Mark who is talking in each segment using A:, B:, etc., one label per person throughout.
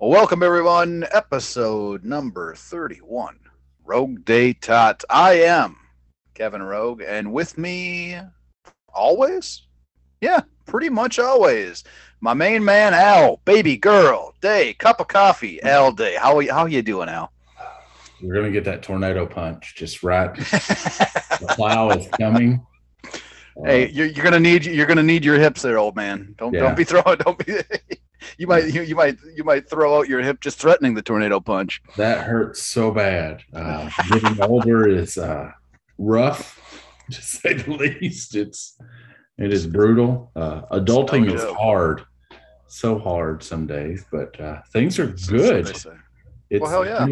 A: Well, welcome everyone. Episode number 31. Rogue Day Tot. I am Kevin Rogue, and with me always? Yeah, pretty much always. My main man, Al, baby girl, Day, cup of coffee, Al Day. How how you doing, Al?
B: We're gonna get that tornado punch just right. the plow is coming.
A: Hey, you're, you're gonna need you're gonna need your hips there, old man. Don't yeah. don't be throwing don't be you might you, you might you might throw out your hip just threatening the tornado punch.
B: That hurts so bad. Uh, getting older is uh, rough, to say the least. It's it is brutal. Uh, adulting is hard, so hard some days, but uh, things are good. It's well, hell yeah.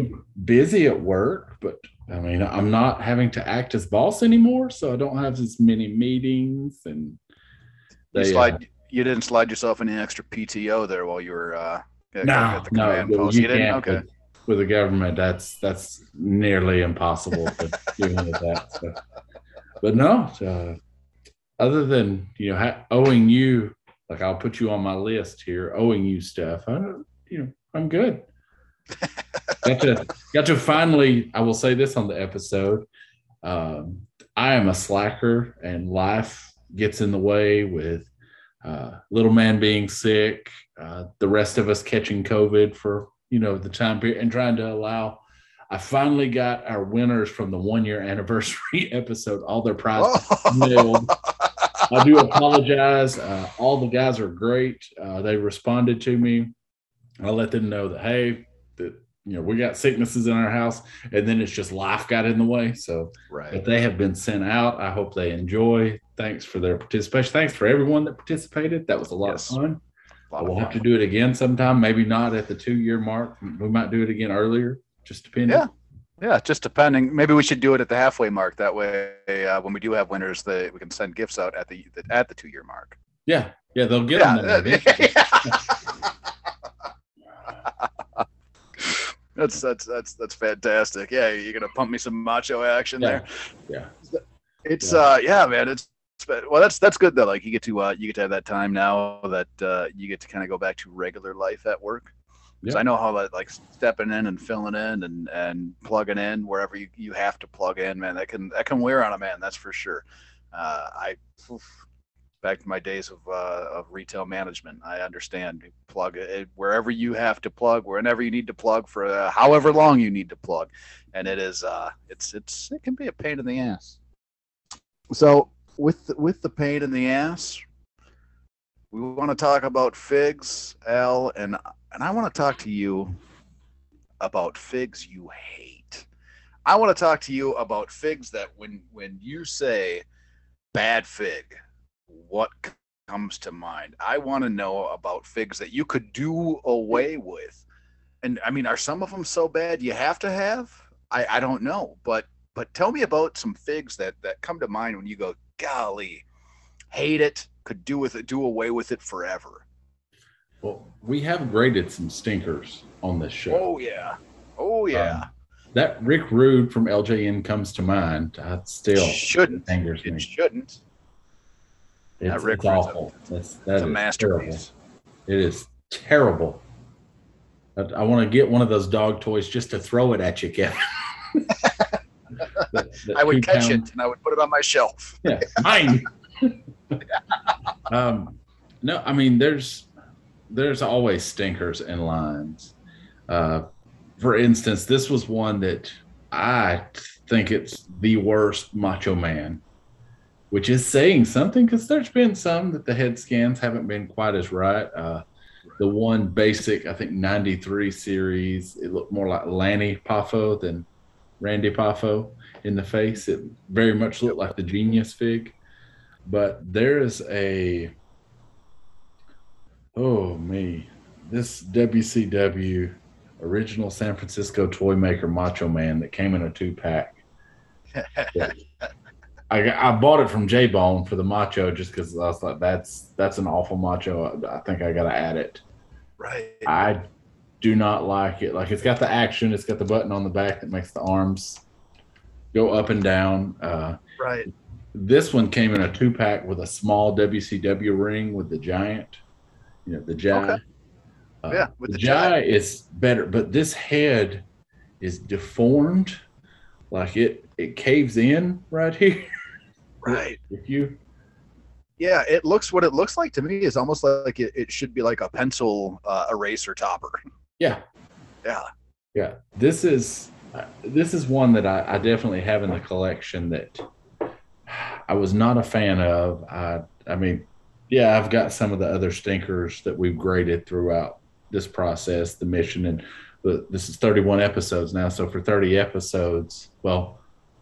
B: busy at work, but I mean, I'm not having to act as boss anymore, so I don't have as many meetings and.
A: They, you slide. You didn't slide yourself any extra PTO there while you were uh,
B: no, at the command no, post. You, you didn't. Okay. With, with, the government, that's that's nearly impossible to do that. So. But no, uh, other than you know ha- owing you, like I'll put you on my list here, owing you stuff. I, you know, I'm good. got to got to finally. I will say this on the episode. Um, I am a slacker, and life gets in the way with uh, little man being sick, uh, the rest of us catching COVID for you know the time period, and trying to allow. I finally got our winners from the one year anniversary episode, all their prizes oh. mailed. I do apologize. Uh, all the guys are great. Uh, they responded to me. I let them know that hey, you know we got sicknesses in our house, and then it's just life got in the way. So, right. but they have been sent out. I hope they enjoy. Thanks for their participation. Thanks for everyone that participated. That was a lot yes. of fun. Lot we'll have to do it again sometime. Maybe not at the two year mark. We might do it again earlier. Just depending.
A: Yeah. Yeah, just depending. Maybe we should do it at the halfway mark. That way, uh, when we do have winners, that we can send gifts out at the at the two year mark.
B: Yeah, yeah, they'll get yeah. them.
A: That's that's that's that's fantastic. Yeah, you're gonna pump me some macho action yeah. there.
B: Yeah.
A: It's yeah. uh yeah, man. It's well that's that's good though. Like you get to uh you get to have that time now that uh you get to kind of go back to regular life at work. Because yeah. I know how that like stepping in and filling in and and plugging in wherever you, you have to plug in, man. That can that can wear on a man. That's for sure. Uh, I oof, back to my days of uh, of retail management. I understand plug it wherever you have to plug, whenever you need to plug for uh, however long you need to plug, and it is uh, it's it's it can be a pain in the ass. So with with the pain in the ass, we want to talk about figs, Al, and and I want to talk to you about figs you hate. I want to talk to you about figs that when when you say bad fig what comes to mind? I want to know about figs that you could do away with. And I mean, are some of them so bad you have to have? I, I don't know, but but tell me about some figs that that come to mind when you go, golly, hate it, could do with it, do away with it forever.
B: Well, we have graded some stinkers on this show.
A: Oh yeah, oh yeah. Um,
B: that Rick Rude from LJN comes to mind. I still
A: shouldn't. It me. shouldn't.
B: It's, it's awful. That's that it's
A: a masterpiece.
B: Terrible. It is terrible. I, I want to get one of those dog toys just to throw it at you, Kevin.
A: that, that I would catch pound. it and I would put it on my shelf.
B: Yeah, mine. um, no, I mean there's there's always stinkers and lines. Uh, for instance, this was one that I think it's the worst Macho Man which is saying something because there's been some that the head scans haven't been quite as right. Uh, the one basic, I think, 93 series, it looked more like Lanny Poffo than Randy Poffo in the face. It very much looked like the genius fig. But there is a, oh, me, this WCW original San Francisco toy maker Macho Man that came in a two pack. I, I bought it from J Bone for the macho just because I was like, that's that's an awful macho. I, I think I got to add it.
A: Right.
B: I do not like it. Like it's got the action. It's got the button on the back that makes the arms go up and down. Uh,
A: right.
B: This one came in a two pack with a small WCW ring with the giant, you know, the giant. Okay. Uh, yeah, with the, the Jai is better, but this head is deformed, like it it caves in right here.
A: Right.
B: If you
A: yeah, it looks what it looks like to me is almost like it, it should be like a pencil uh, eraser topper.
B: Yeah.
A: Yeah.
B: Yeah. This is uh, this is one that I, I, definitely have in the collection that I was not a fan of. I I mean, yeah, I've got some of the other stinkers that we've graded throughout this process, the mission, and but this is 31 episodes now. So for 30 episodes, well,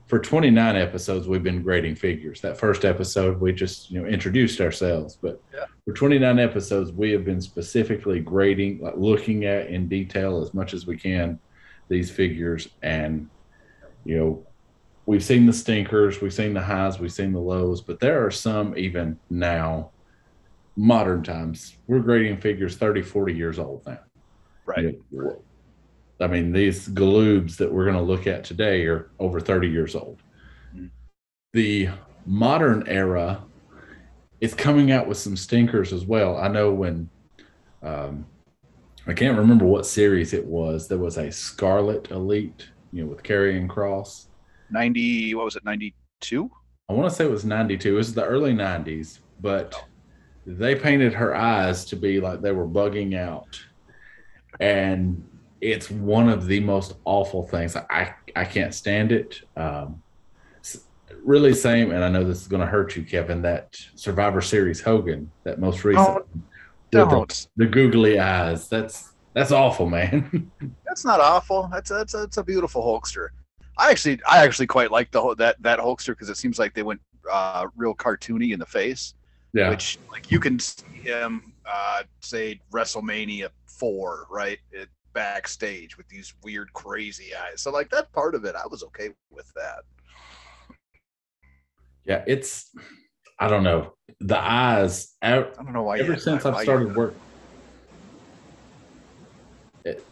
B: for 29 episodes, we've been grading figures. That first episode, we just you know introduced ourselves, but
A: yeah.
B: for 29 episodes, we have been specifically grading, like looking at in detail as much as we can these figures, and you know we've seen the stinkers, we've seen the highs, we've seen the lows, but there are some even now, modern times. We're grading figures 30, 40 years old now.
A: Right.
B: You know, I mean, these Galoobs that we're going to look at today are over 30 years old. Mm-hmm. The modern era is coming out with some stinkers as well. I know when um, I can't remember what series it was. There was a Scarlett Elite, you know, with Karrion Kross.
A: 90, what was it, 92?
B: I want to say it was 92. It was the early 90s, but oh. they painted her eyes to be like they were bugging out. And it's one of the most awful things. I I can't stand it. Um, really same, and I know this is going to hurt you, Kevin. That Survivor Series Hogan, that most recent,
A: don't, don't.
B: The, the, googly eyes. That's that's awful, man.
A: that's not awful. That's a, that's a, that's a beautiful Hulkster. I actually I actually quite like the that that Hulkster because it seems like they went uh, real cartoony in the face.
B: Yeah.
A: Which like you can see him uh, say WrestleMania four, right? It, backstage with these weird, crazy eyes. So like that part of it, I was okay with that.
B: Yeah, it's I don't know the eyes. I,
A: don't know why.
B: Ever since I've started work,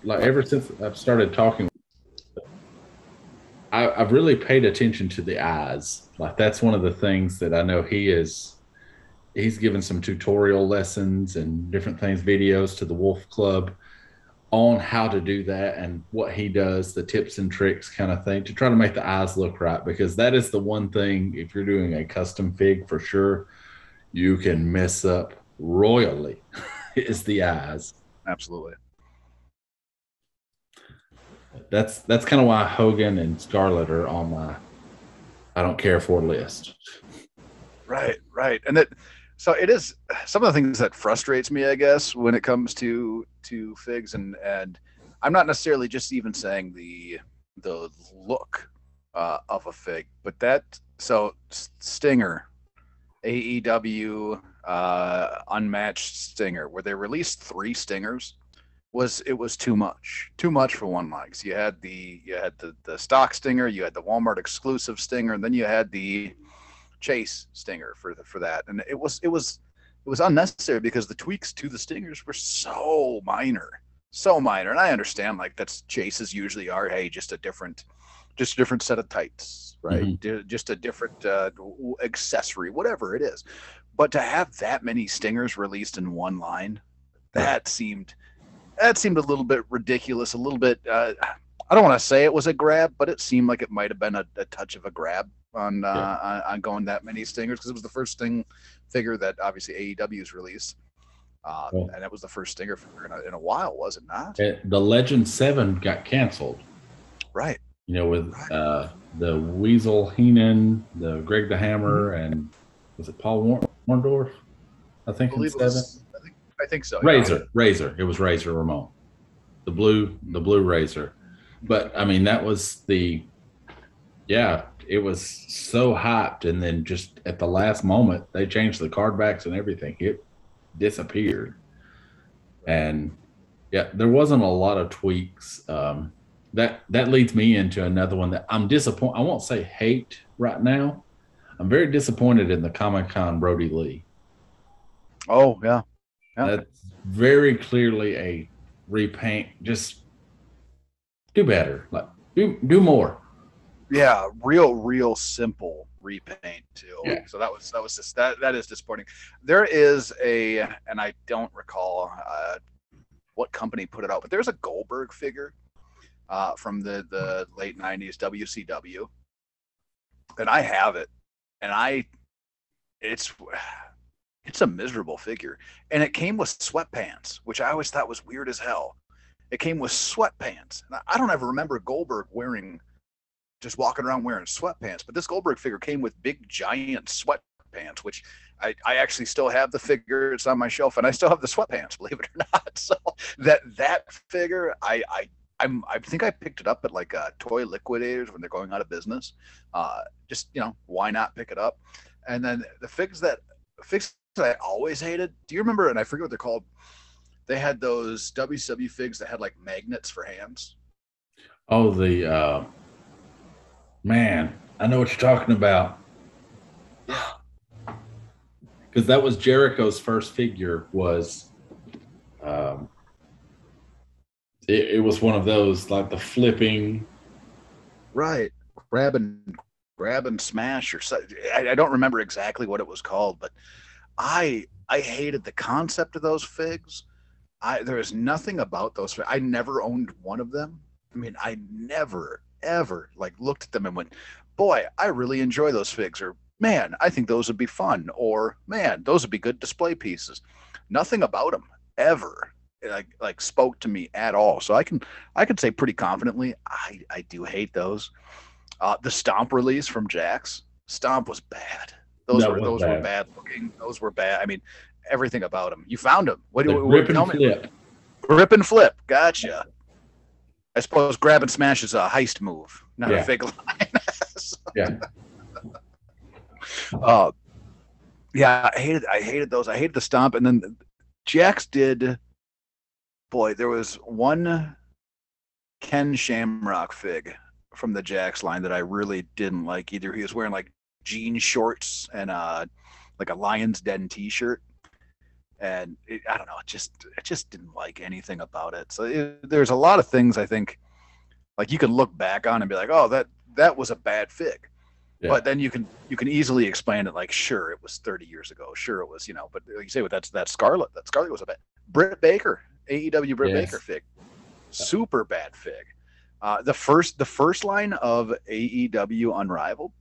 B: like ever since I've started talking, I, I've really paid attention to the eyes. Like that's one of the things that I know he is. He's given some tutorial lessons and different things, videos to the Wolf Club on how to do that and what he does, the tips and tricks kind of thing to try to make the eyes look right. Because that is the one thing, if you're doing a custom fig for sure, you can mess up royally, is the eyes.
A: Absolutely.
B: That's that's kind of why Hogan and Scarlett are on my I don't care for list.
A: Right, right. And that so it is some of the things that frustrates me, I guess, when it comes to to figs, and and I'm not necessarily just even saying the the look uh, of a fig, but that so Stinger, AEW uh, unmatched Stinger, where they released three Stingers, was it was too much, too much for one likes. You had the you had the the stock Stinger, you had the Walmart exclusive Stinger, and then you had the chase stinger for the, for that, and it was it was it was unnecessary because the tweaks to the stingers were so minor, so minor. And I understand like that's chases usually are hey just a different just a different set of tights, right? Mm-hmm. Just a different uh, accessory, whatever it is. But to have that many stingers released in one line, that seemed that seemed a little bit ridiculous, a little bit. Uh, I don't want to say it was a grab, but it seemed like it might have been a, a touch of a grab on, uh, yeah. on, going that many stingers because it was the first thing figure that obviously AEW's released. Uh, yeah. And that was the first stinger figure in a, in a while, was it not?
B: It, the Legend Seven got canceled.
A: Right.
B: You know, with right. uh, the Weasel Heenan, the Greg the Hammer, mm-hmm. and was it Paul Orndorff? I think I. Was,
A: I, think, I think so.
B: Razor, yeah. Razor. It was Razor Ramon, the blue, the blue Razor. But I mean, that was the, yeah, it was so hyped, and then just at the last moment, they changed the card backs and everything. It disappeared, and yeah, there wasn't a lot of tweaks. Um, that that leads me into another one that I'm disappointed. I won't say hate right now. I'm very disappointed in the Comic Con Brodie Lee.
A: Oh yeah.
B: yeah, that's very clearly a repaint. Just do better. Like do do more
A: yeah, real, real simple repaint too. Yeah. So that was that was just that that is disappointing. There is a, and I don't recall. Uh, what company put it out, but there's a Goldberg figure uh, from the the late '90s WCW, and I have it, and I, it's it's a miserable figure, and it came with sweatpants, which I always thought was weird as hell. It came with sweatpants. I don't ever remember Goldberg wearing just walking around wearing sweatpants. But this Goldberg figure came with big giant sweatpants, which I, I actually still have the figure. It's on my shelf, and I still have the sweatpants, believe it or not. So that that figure, I I I'm, I think I picked it up at like uh, toy liquidators when they're going out of business. Uh, just you know, why not pick it up? And then the figs that figs that I always hated. Do you remember? And I forget what they're called. They had those WCW figs that had like magnets for hands.
B: Oh, the uh, Man, I know what you're talking about. Yeah, Because that was Jericho's first figure was um it, it was one of those like the flipping
A: right grab and grab and smash or something. I, I don't remember exactly what it was called, but I I hated the concept of those figs. I there is nothing about those. I never owned one of them. I mean, I never ever like looked at them and went, boy, I really enjoy those figs, or man, I think those would be fun, or man, those would be good display pieces. Nothing about them ever like like spoke to me at all. So I can I can say pretty confidently I I do hate those. Uh, the Stomp release from Jakks, Stomp was bad. Those that were those bad. were bad looking. Those were bad. I mean, everything about him. You found him. What do you rip and flip? Rip and flip. Gotcha. I suppose grab and smash is a heist move, not yeah. a fake line.
B: so, yeah.
A: Uh, yeah, I hated I hated those. I hated the stomp, and then Jakks did. Boy, there was one Ken Shamrock fig from the Jakks line that I really didn't like either. He was wearing like jean shorts and uh like a Lion's Den T-shirt, and it, I don't know, it just I just didn't like anything about it. So it, there's a lot of things I think like you can look back on and be like, oh, that that was a bad fig. Yeah. But then you can you can easily explain it like, sure, it was 30 years ago. Sure, it was, you know. But like you say, with that's that Scarlett That Scarlett was a bad. Britt Baker, AEW Britt yes. Baker fig, super bad fig. Uh, the first the first line of AEW Unrivaled,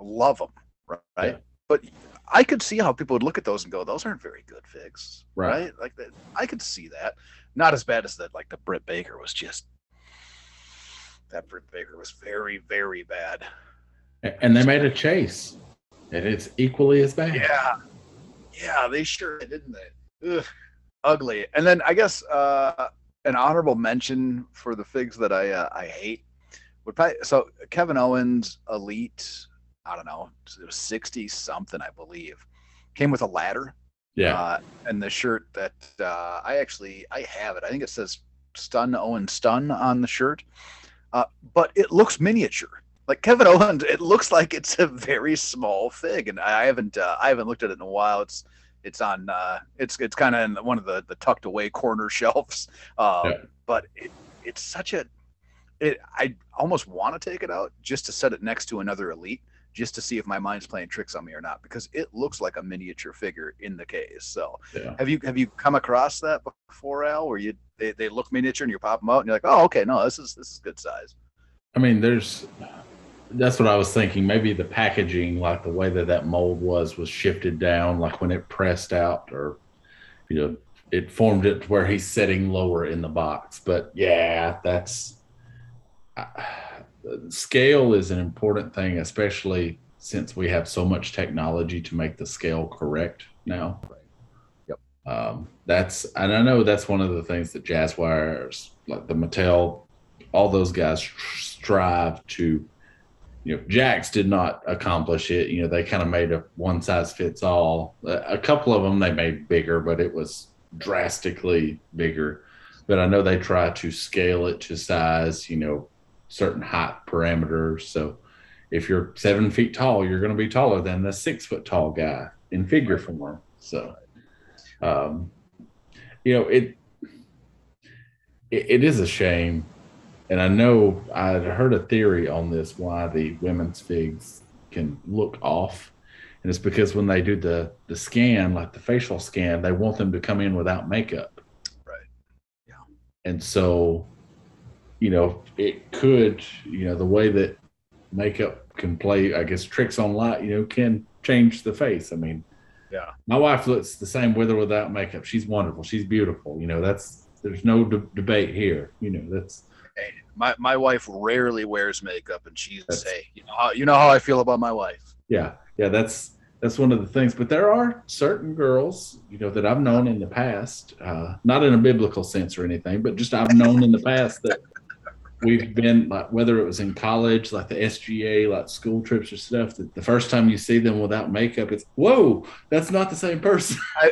A: love them, right? Yeah. But I could see how people would look at those and go, "Those aren't very good figs," right? right? Like that, I could see that. Not as bad as that. Like the Britt Baker was just that Britt Baker was very, very bad.
B: And they made a chase, and it's equally as bad.
A: Yeah, yeah, they sure did, didn't they? Ugh, ugly. And then I guess uh, an honorable mention for the figs that I uh, I hate would probably so Kevin Owens Elite I don't know, it was 60 something, I believe. Came with a ladder.
B: Yeah. Uh,
A: and the shirt that uh, I actually I have it. I think it says Stun Owen Stun on the shirt. Uh, but it looks miniature. Like Kevin Owens, it looks like it's a very small fig, and I haven't uh, I haven't looked at it in a while. It's it's on uh, it's it's kind of in one of the the tucked away corner shelves. Um, yeah. But it, it's such a it, I almost want to take it out just to set it next to another elite just to see if my mind's playing tricks on me or not because it looks like a miniature figure in the case. So yeah. have you have you come across that before, Al, where you they, they look miniature and you pop them out and you're like, oh okay, no, this is this is good size.
B: I mean, there's that's what I was thinking. Maybe the packaging, like the way that that mold was, was shifted down, like when it pressed out, or you know, it formed it to where he's sitting lower in the box. But yeah, that's. Uh, scale is an important thing, especially since we have so much technology to make the scale correct now.
A: Right. Yep.
B: Um, that's and I know that's one of the things that Jazwares, like the Mattel, all those guys strive to. You know, Jakks did not accomplish it. You know, they kind of made a one size fits all. A couple of them they made bigger, but it was drastically bigger. But I know they try to scale it to size. You know, certain height parameters. So if you're seven feet tall, you're going to be taller than the six foot tall guy in figure form. So, um, you know, it, it, it is a shame. And I know I heard a theory on this why the women's figs can look off. And it's because when they do the, the scan, like the facial scan, they want them to come in without makeup.
A: Right. Yeah.
B: and so you know it could you know the way that makeup can play i guess tricks on light you know can change the face. I mean
A: yeah.
B: my wife looks the same with or without makeup. She's wonderful. She's beautiful. You know that's there's no de- debate here. You know that's
A: my, my wife rarely wears makeup and she's say you know how, you know how i feel about my wife.
B: Yeah. Yeah that's that's one of the things. But there are certain girls, you know, that I've known in the past, uh, not in a biblical sense or anything, but just I've known in the past that we've been like whether it was in college, like the SGA, like school trips or stuff. That the first time you see them without makeup, it's whoa, that's not the same person. I,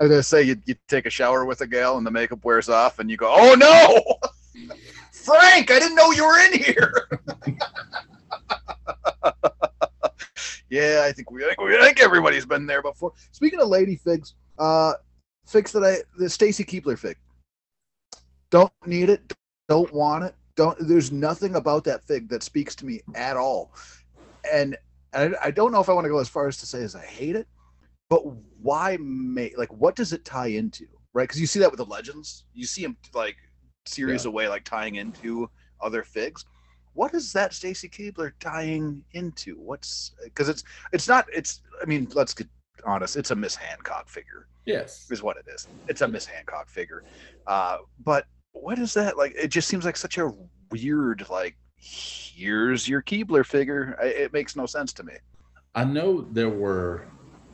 A: I was gonna say you you take a shower with a gal and the makeup wears off and you go, oh no, Frank, I didn't know you were in here. yeah, I think we think, we, think everybody's been there before. Speaking of lady figs, uh, figs that I the Stacy Keibler fig. Don't need it. Don't want it. Don't. There's nothing about that fig that speaks to me at all, and I, I don't know if I want to go as far as to say as I hate it, but why make like what does it tie into? Right? Because you see that with the legends. You see them like series yeah. away, like tying into other figs what is that Stacy Keibler tying into? What's because it's it's not it's I mean let's get honest it's a Miss Hancock figure.
B: Yes,
A: is what it is. It's a Miss Hancock figure. Uh, but what is that like? It just seems like such a weird like. Here's your Keibler figure. It makes no sense to me.
B: I know there were.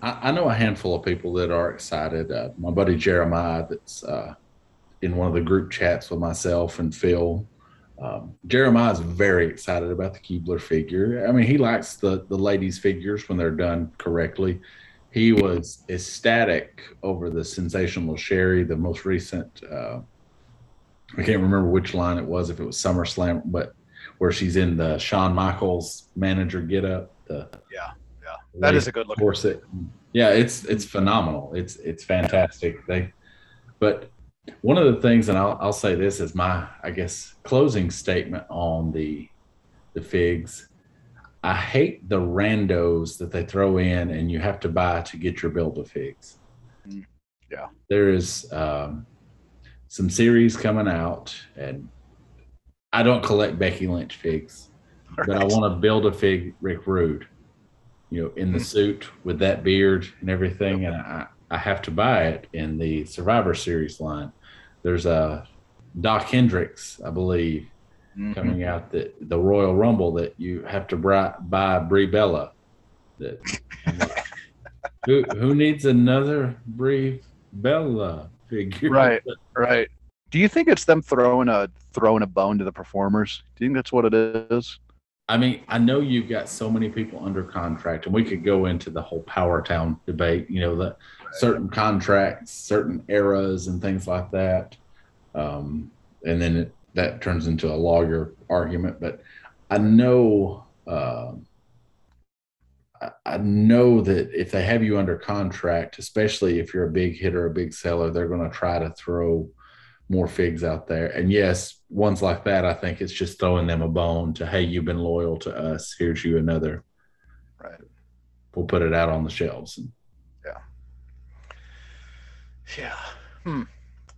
B: I, I know a handful of people that are excited. Uh, my buddy Jeremiah, that's uh, in one of the group chats with myself and Phil um, Jeremiah is very excited about the Keibler figure. I mean, he likes the the ladies' figures when they're done correctly. He was ecstatic over the sensational Sherri, the most recent. Uh, I can't remember which line it was, if it was SummerSlam, but where she's in the Shawn Michaels manager get up. The
A: yeah, yeah, that is a good look.
B: Corset. Yeah, it's it's phenomenal. It's it's fantastic. They, but one of the things, and I'll, I'll say this as my, I guess, closing statement on the the figs. I hate the randos that they throw in and you have to buy to get your build of figs.
A: Mm, yeah.
B: There is um, some series coming out, and I don't collect Becky Lynch figs, right. but I want to build a fig Rick Rude, you know, in the mm. suit with that beard and everything. Yep. And I, I have to buy it in the Survivor Series line. There's a Doc Hendrix, I believe, mm-hmm. coming out that the Royal Rumble that you have to buy, buy Brie Bella. That who who needs another Brie Bella figure?
A: Right, right. Do you think it's them throwing a throwing a bone to the performers? Do you think that's what it is?
B: I mean, I know you've got so many people under contract, and we could go into the whole Power Town debate. You know, that certain contracts, certain eras, and things like that. Um, and then it, that turns into a lawyer argument. But I know, uh, I, know that if they have you under contract, especially if you're a big hitter, a big seller, they're going to try to throw more figs out there. And yes, ones like that, I think it's just throwing them a bone to, hey, you've been loyal to us. Here's you another.
A: Right.
B: We'll put it out on the shelves. And,
A: yeah. Hmm.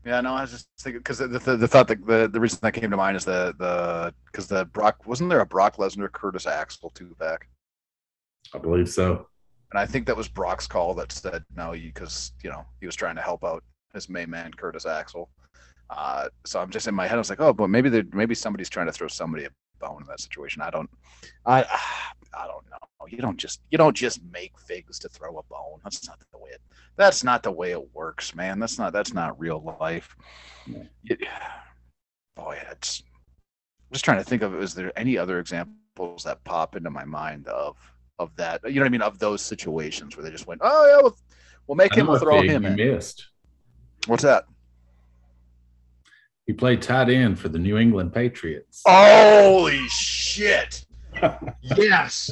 A: Yeah, no, I was just thinking because the, the, the thought that the, the reason that came to mind is the the because the Brock wasn't there a Brock Lesnar Curtis Axel two pack.
B: I believe so.
A: And I think that was Brock's call that said no, because you know he was trying to help out his main man Curtis Axel. Uh, so I'm just in my head. I was like, oh, but maybe maybe somebody's trying to throw somebody a bone in that situation. I don't, I, I don't know. You don't just you don't just make figs to throw a bone. That's not the way it. That's not the way it works, man. That's not that's not real life. It, boy, it's. I'm just trying to think of. Is there any other examples that pop into my mind of of that? You know what I mean? Of those situations where they just went, oh yeah, we'll, we'll make him, we'll throw him in.
B: Missed.
A: What's that?
B: He played tight end for the New England Patriots.
A: Holy shit! yes.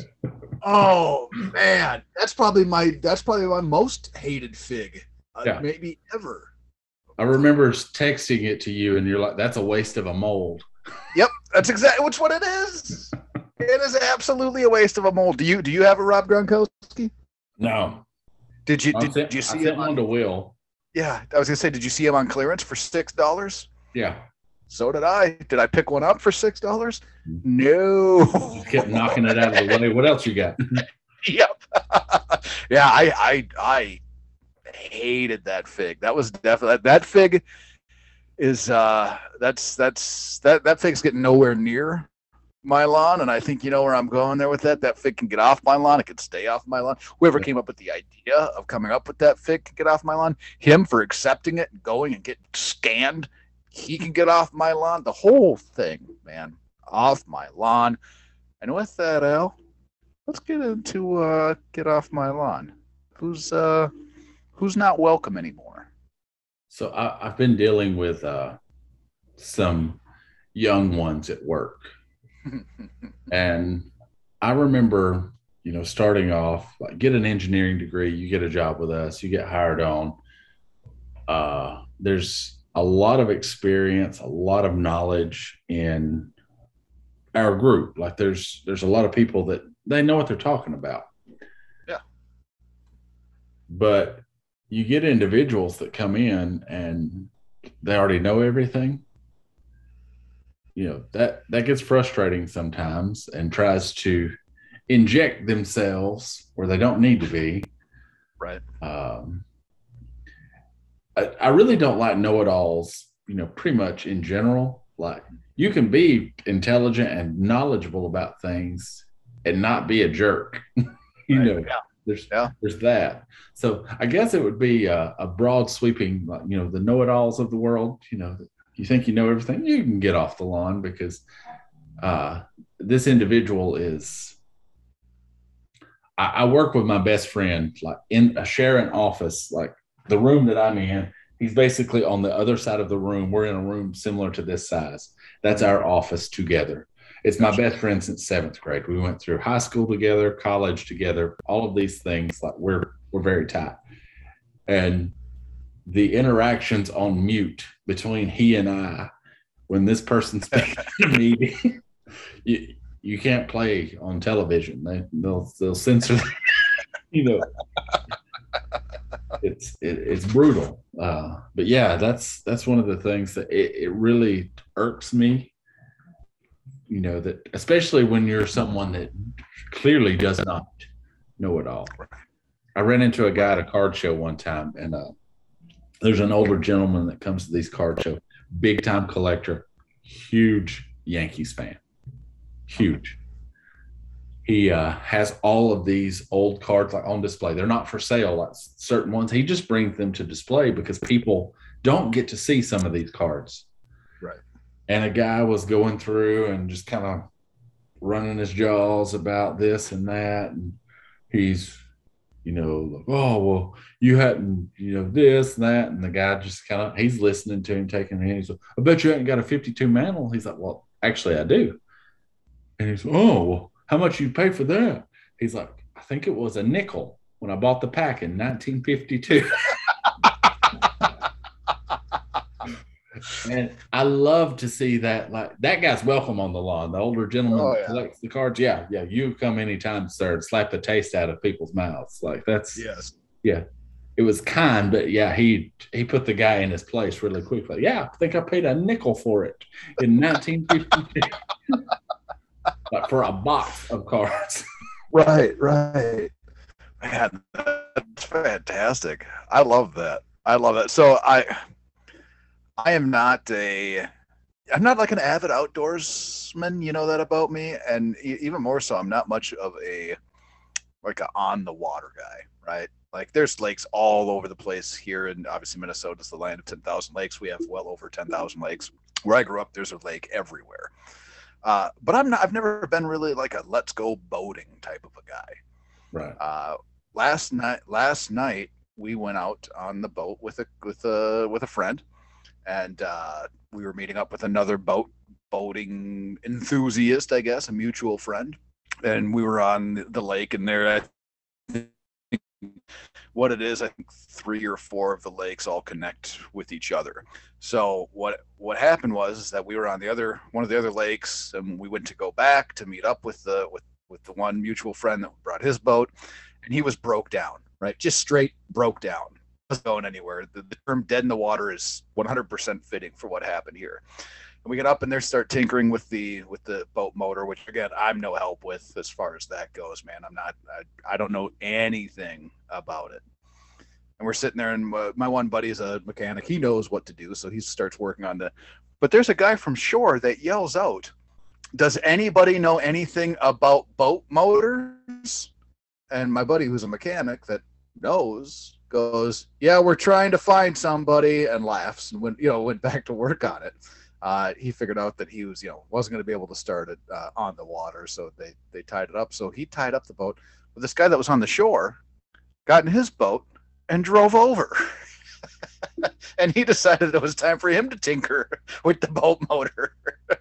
A: Oh man, that's probably my that's probably my most hated fig, uh, yeah. maybe ever.
B: I remember texting it to you, and you're like, "That's a waste of a mold."
A: Yep, that's exactly which what it is. it is absolutely a waste of a mold. Do you do you have a Rob Gronkowski?
B: No.
A: Did you did, sent, did you see
B: I sent it? one to Will.
A: Yeah, I was gonna say, did you see him on clearance for six dollars?
B: Yeah.
A: So did I. Did I pick one up for six dollars? Mm-hmm. No.
B: Just kept knocking it out of the way. What else you got?
A: yep. yeah, I I I hated that fig. That was definitely that fig is uh that's that's that that fig's getting nowhere near my lawn and i think you know where i'm going there with that? That fig can get off my lawn it can stay off my lawn. Whoever came up with the idea of coming up with that fig can get off my lawn him for accepting it and going and getting scanned he can get off my lawn the whole thing man off my lawn. And with that al let's get into uh get off my lawn. Who's uh who's not welcome anymore
B: so I, i've been dealing with uh some young ones at work and I remember, you know, starting off, like get an engineering degree, you get a job with us, you get hired on. Uh, there's a lot of experience, a lot of knowledge in our group. Like there's there's a lot of people that they know what they're talking about.
A: Yeah.
B: But you get individuals that come in and they already know everything. You know that that gets frustrating sometimes and tries to inject themselves where they don't need to be.
A: Right.
B: Um, I, I really don't like know-it-alls you know pretty much in general. Like you can be intelligent and knowledgeable about things and not be a jerk. You right. know yeah. There's yeah. there's that so i guess it would be a, a broad sweeping you know the know-it-alls of the world you know you think you know everything, you can get off the lawn because uh, this individual is. I, I, work with my best friend, like in a sharing office, like the room that I'm in. He's basically on the other side of the room. We're in a room similar to this size. That's our office together. It's my best friend since seventh grade. We went through high school together, college together, all of these things. Like we're we're very tight. And the interactions on mute between he and I when this person speaks to me. you, you can't play on television. They they'll they'll censor. you know, it's it, it's brutal. Uh, but yeah, that's that's one of the things that it, it really irks me. You know that especially when you're someone that clearly does not know it all. I ran into a guy at a card show one time, and uh, there's an older gentleman that comes to these card shows, big time collector, huge Yankees fan, huge. He uh, has all of these old cards like on display. They're not for sale, like certain ones. He just brings them to display because people don't get to see some of these cards. And a guy was going through and just kind of running his jaws about this and that. And he's you know, like, oh, well, you hadn't, you know, this and that. And the guy just kind of, he's listening to him, taking it. He's like, I bet you ain't got a 52 Mantle. He's like, well, actually, I do. And he's like, oh, well, how much you pay for that? He's like, I think it was a nickel when I bought the pack in 1952. and I love to see that. Like that guy's welcome on the lawn. The older gentleman oh, yeah. collects the cards. Yeah, yeah. You come anytime, sir. Slap the taste out of people's mouths. Like that's
A: yes,
B: yeah. It was kind, but yeah, he he put the guy in his place really quickly. Yeah, I think I paid a nickel for it in 1952, like for a box of cards.
A: right, right. Man, that's fantastic. I love that. I love it. So I I am not a I'm not like an avid outdoorsman, you know that about me, and even more so, I'm not much of a like a on the water guy, right? Like there's lakes all over the place here, and obviously Minnesota is the land of ten thousand lakes. We have well over ten thousand lakes. Where I grew up, there's a lake everywhere. Uh, but I'm not. I've never been really like a let's go boating type of a guy.
B: Right.
A: Uh, last night, last night we went out on the boat with a with a with a friend and uh, we were meeting up with another boat boating enthusiast, I guess, a mutual friend, and we were on the lake, and there, what it is, I think three or four of the lakes all connect with each other. So what what happened was that we were on the other one of the other lakes, and we went to go back to meet up with the with with the one mutual friend that brought his boat, and he was broke down, right, just straight broke down going anywhere. The, the term "dead in the water" is 100% fitting for what happened here. And we get up and there, start tinkering with the with the boat motor, which again I'm no help with as far as that goes, man. I'm not. I, I don't know anything about it. And we're sitting there, and my one buddy is a mechanic. He knows what to do, so he starts working on the. But there's a guy from shore that yells out, "Does anybody know anything about boat motors?" And my buddy, who's a mechanic that knows, goes, "Yeah, we're trying to find somebody," and laughs and went, you know, went back to work on it. Uh, he figured out that he was, you know, wasn't going to be able to start it uh, on the water, so they they tied it up. So he tied up the boat. But this guy that was on the shore got in his boat and drove over. and he decided it was time for him to tinker with the boat motor.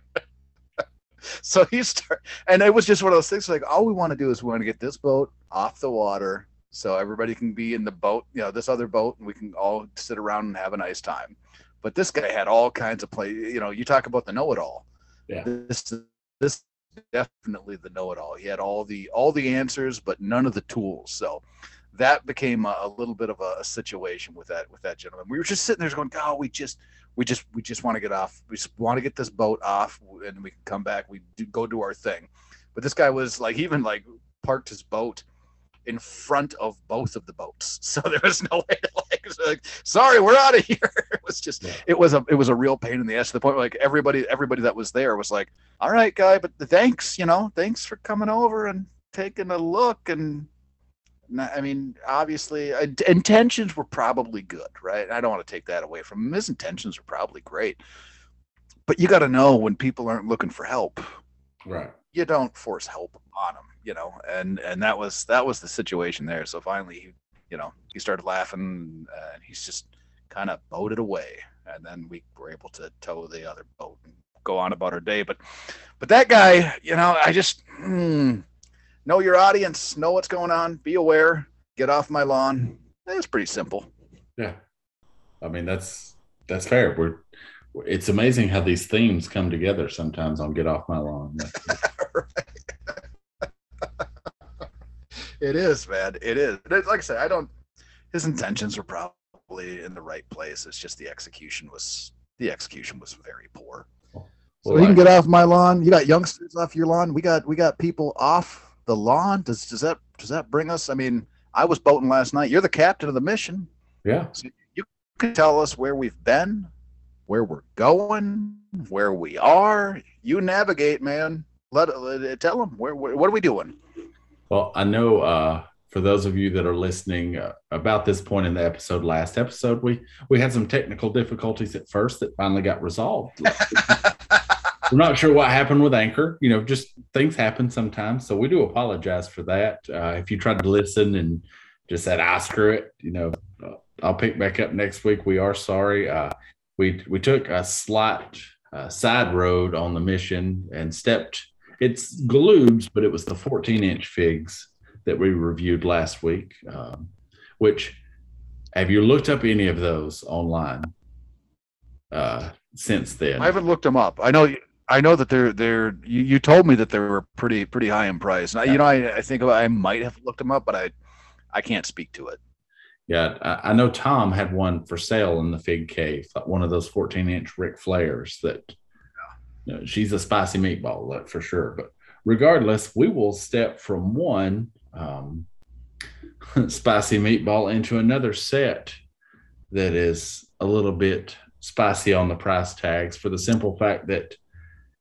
A: so he started, and it was just one of those things like, all we want to do is we want to get this boat off the water so everybody can be in the boat, you know, this other boat, and we can all sit around and have a nice time. But this guy had all kinds of play. You know, you talk about the know-it-all.
B: Yeah.
A: This this definitely the know-it-all. He had all the all the answers, but none of the tools. So that became a, a little bit of a, a, situation with that with that gentleman. We were just sitting there going, "Oh, we just we just we just want to get off. We just want to get this boat off, and we can come back. We do, go do our thing." But this guy was like, even like parked his boat in front of both of the boats. So there was no way to like, like sorry, we're out of here. It was just yeah. it was a it was a real pain in the ass to the point where like everybody everybody that was there was like, all right, guy, but thanks, you know, thanks for coming over and taking a look and I mean, obviously, uh, intentions were probably good, right? I don't want to take that away from him. His intentions are probably great, but you got to know when people aren't looking for help.
B: Right.
A: You don't force help on them you know, and and that was that was the situation there. So finally, he, you know, he started laughing, and he's just kind of boated away, and then we were able to tow the other boat and go on about our day. But but that guy, you know, I just hmm, know your audience, know what's going on, be aware, get off my lawn. It's pretty simple.
B: Yeah, I mean that's that's fair. We're it's amazing how these themes come together sometimes on Get Off My Lawn.
A: it is, man. It is. Like I said, I don't. His intentions were probably in the right place. It's just the execution was the execution was very poor. Well, so you can get off my lawn. You got youngsters off your lawn. We got we got people off the lawn. Does does that does that bring us? I mean, I was boating last night. You're the captain of the mission.
B: Yeah.
A: So you can tell us where we've been, where we're going, where we are. You navigate, man. Let, let tell them where, where what are we doing?
B: Well, I know uh, for those of you that are listening, uh, about this point in the episode, last episode, we we had some technical difficulties at first that finally got resolved. We're not sure what happened with Anchor. You know, just things happen sometimes. So we do apologize for that. Uh, if you tried to listen and just said, "I ah, screw it," you know, uh, I'll pick back up next week. We are sorry. Uh, we we took a slight uh, side road on the mission and stepped it's Galoob, but it was the 14 inch figs that we reviewed last week. Um, which have you looked up any of those online uh, since then?
A: I haven't looked them up. I know. I know that they're they're. You, you told me that they were pretty pretty high in price. And I, you know, I, I think I might have looked them up, but I I can't speak to it.
B: Yeah, I, I know Tom had one for sale in the Fig Cave, one of those 14 inch Ric Flairs that know, she's a spicy meatball for sure. But regardless, we will step from one um, spicy meatball into another set that is a little bit spicy on the price tags for the simple fact that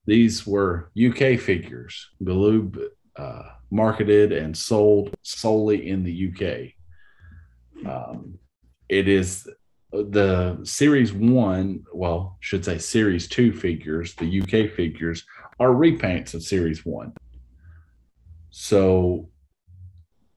B: these were UK figures, Galoob uh, marketed and sold solely in the UK. Um, it is the series one, well, should say series two figures, the UK figures are repaints of series one. So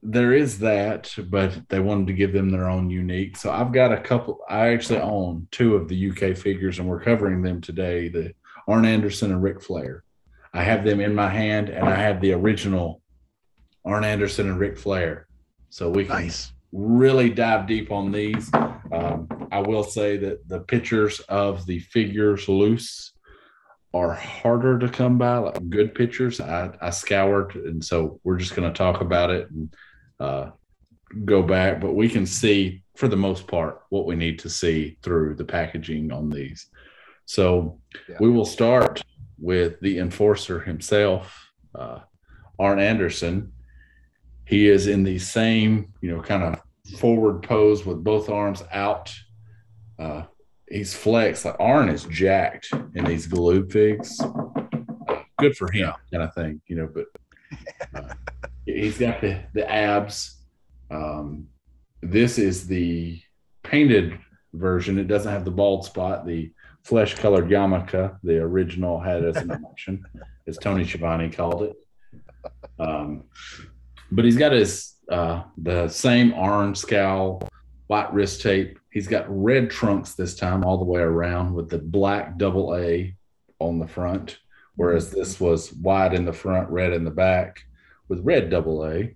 B: there is that, but they wanted to give them their own unique. So I've got a couple. I actually own two of the UK figures, and we're covering them today. The Arn Anderson and Ric Flair. I have them in my hand, and I have the original Arn Anderson and Ric Flair. So we can nice. really dive deep on these. Um, I will say that the pictures of the figures loose are harder to come by, like good pictures. I, I scoured, and so we're just going to talk about it and uh, go back. But we can see for the most part, what we need to see through the packaging on these. So yeah. we will start with the enforcer himself, uh, Arn Anderson. He is in the same, you know, kind of forward pose with both arms out. Uh, he's flexed. Like Arn is jacked in these Galoob figs. Good for him, kind of thing, you know. But uh, he's got the the abs. Um, this is the painted version. It doesn't have the bald spot. The flesh colored yarmulke, the original had as an option, as Tony Schiavone called it. Um, but he's got his uh, the same orange scowl, white wrist tape. He's got red trunks this time all the way around with the black double A on the front, whereas this was white in the front, red in the back with red double A.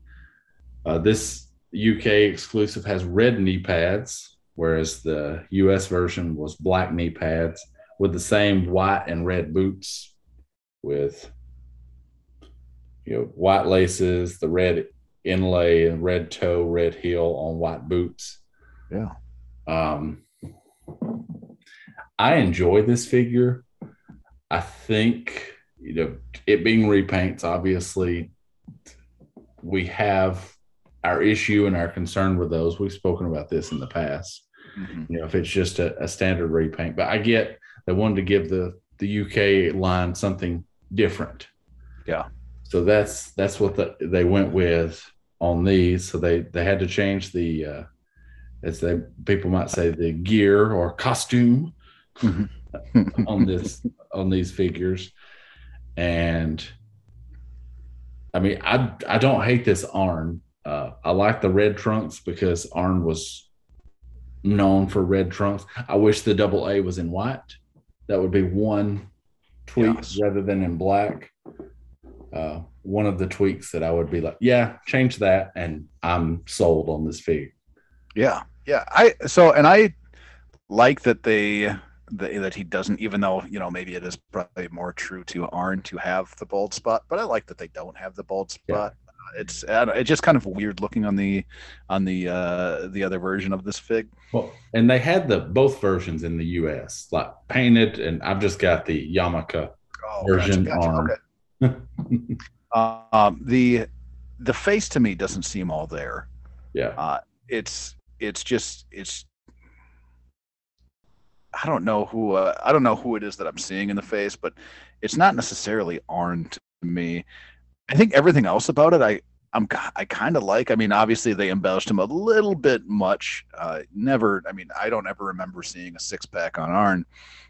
B: Uh, this UK exclusive has red knee pads, whereas the US version was black knee pads with the same white and red boots with you know white laces, the red inlay and red toe, red heel on white boots.
A: Yeah.
B: Um, I enjoy this figure. I think you know it being repaints. Obviously, we have our issue and our concern with those. We've spoken about this in the past. Mm-hmm. You know, if it's just a, a standard repaint, but I get they wanted to give the the UK line something different.
A: Yeah.
B: So that's that's what the, they went with on these. So they they had to change the uh, as they people might say the gear or costume mm-hmm. on this on these figures, and I mean I I don't hate this Arn. Uh, I like the red trunks because Arn was known for red trunks. I wish the double A was in white. That would be one tweak yes. rather than in black uh, one of the tweaks that I would be like, yeah, change that, and I'm sold on this fig.
A: Yeah, yeah. I so and I like that they the, that he doesn't, even though you know maybe it is probably more true to Arn to have the bald spot, but I like that they don't have the bald spot. Yeah. It's it's just kind of weird looking on the on the uh the other version of this fig.
B: Well, and they had the both versions in the U.S. like painted, and I've just got the Yamaka oh, version gotcha, gotcha. on. Okay
A: um, the the face to me doesn't seem all there.
B: Yeah.
A: Uh, it's it's just it's I don't know who uh, I don't know who it is that I'm seeing in the face, but it's not necessarily Arn to me. I think everything else about it, I I'm I kind of like. I mean, obviously they embellished him a little bit much. Uh, never. I mean, I don't ever remember seeing a six pack on Arn.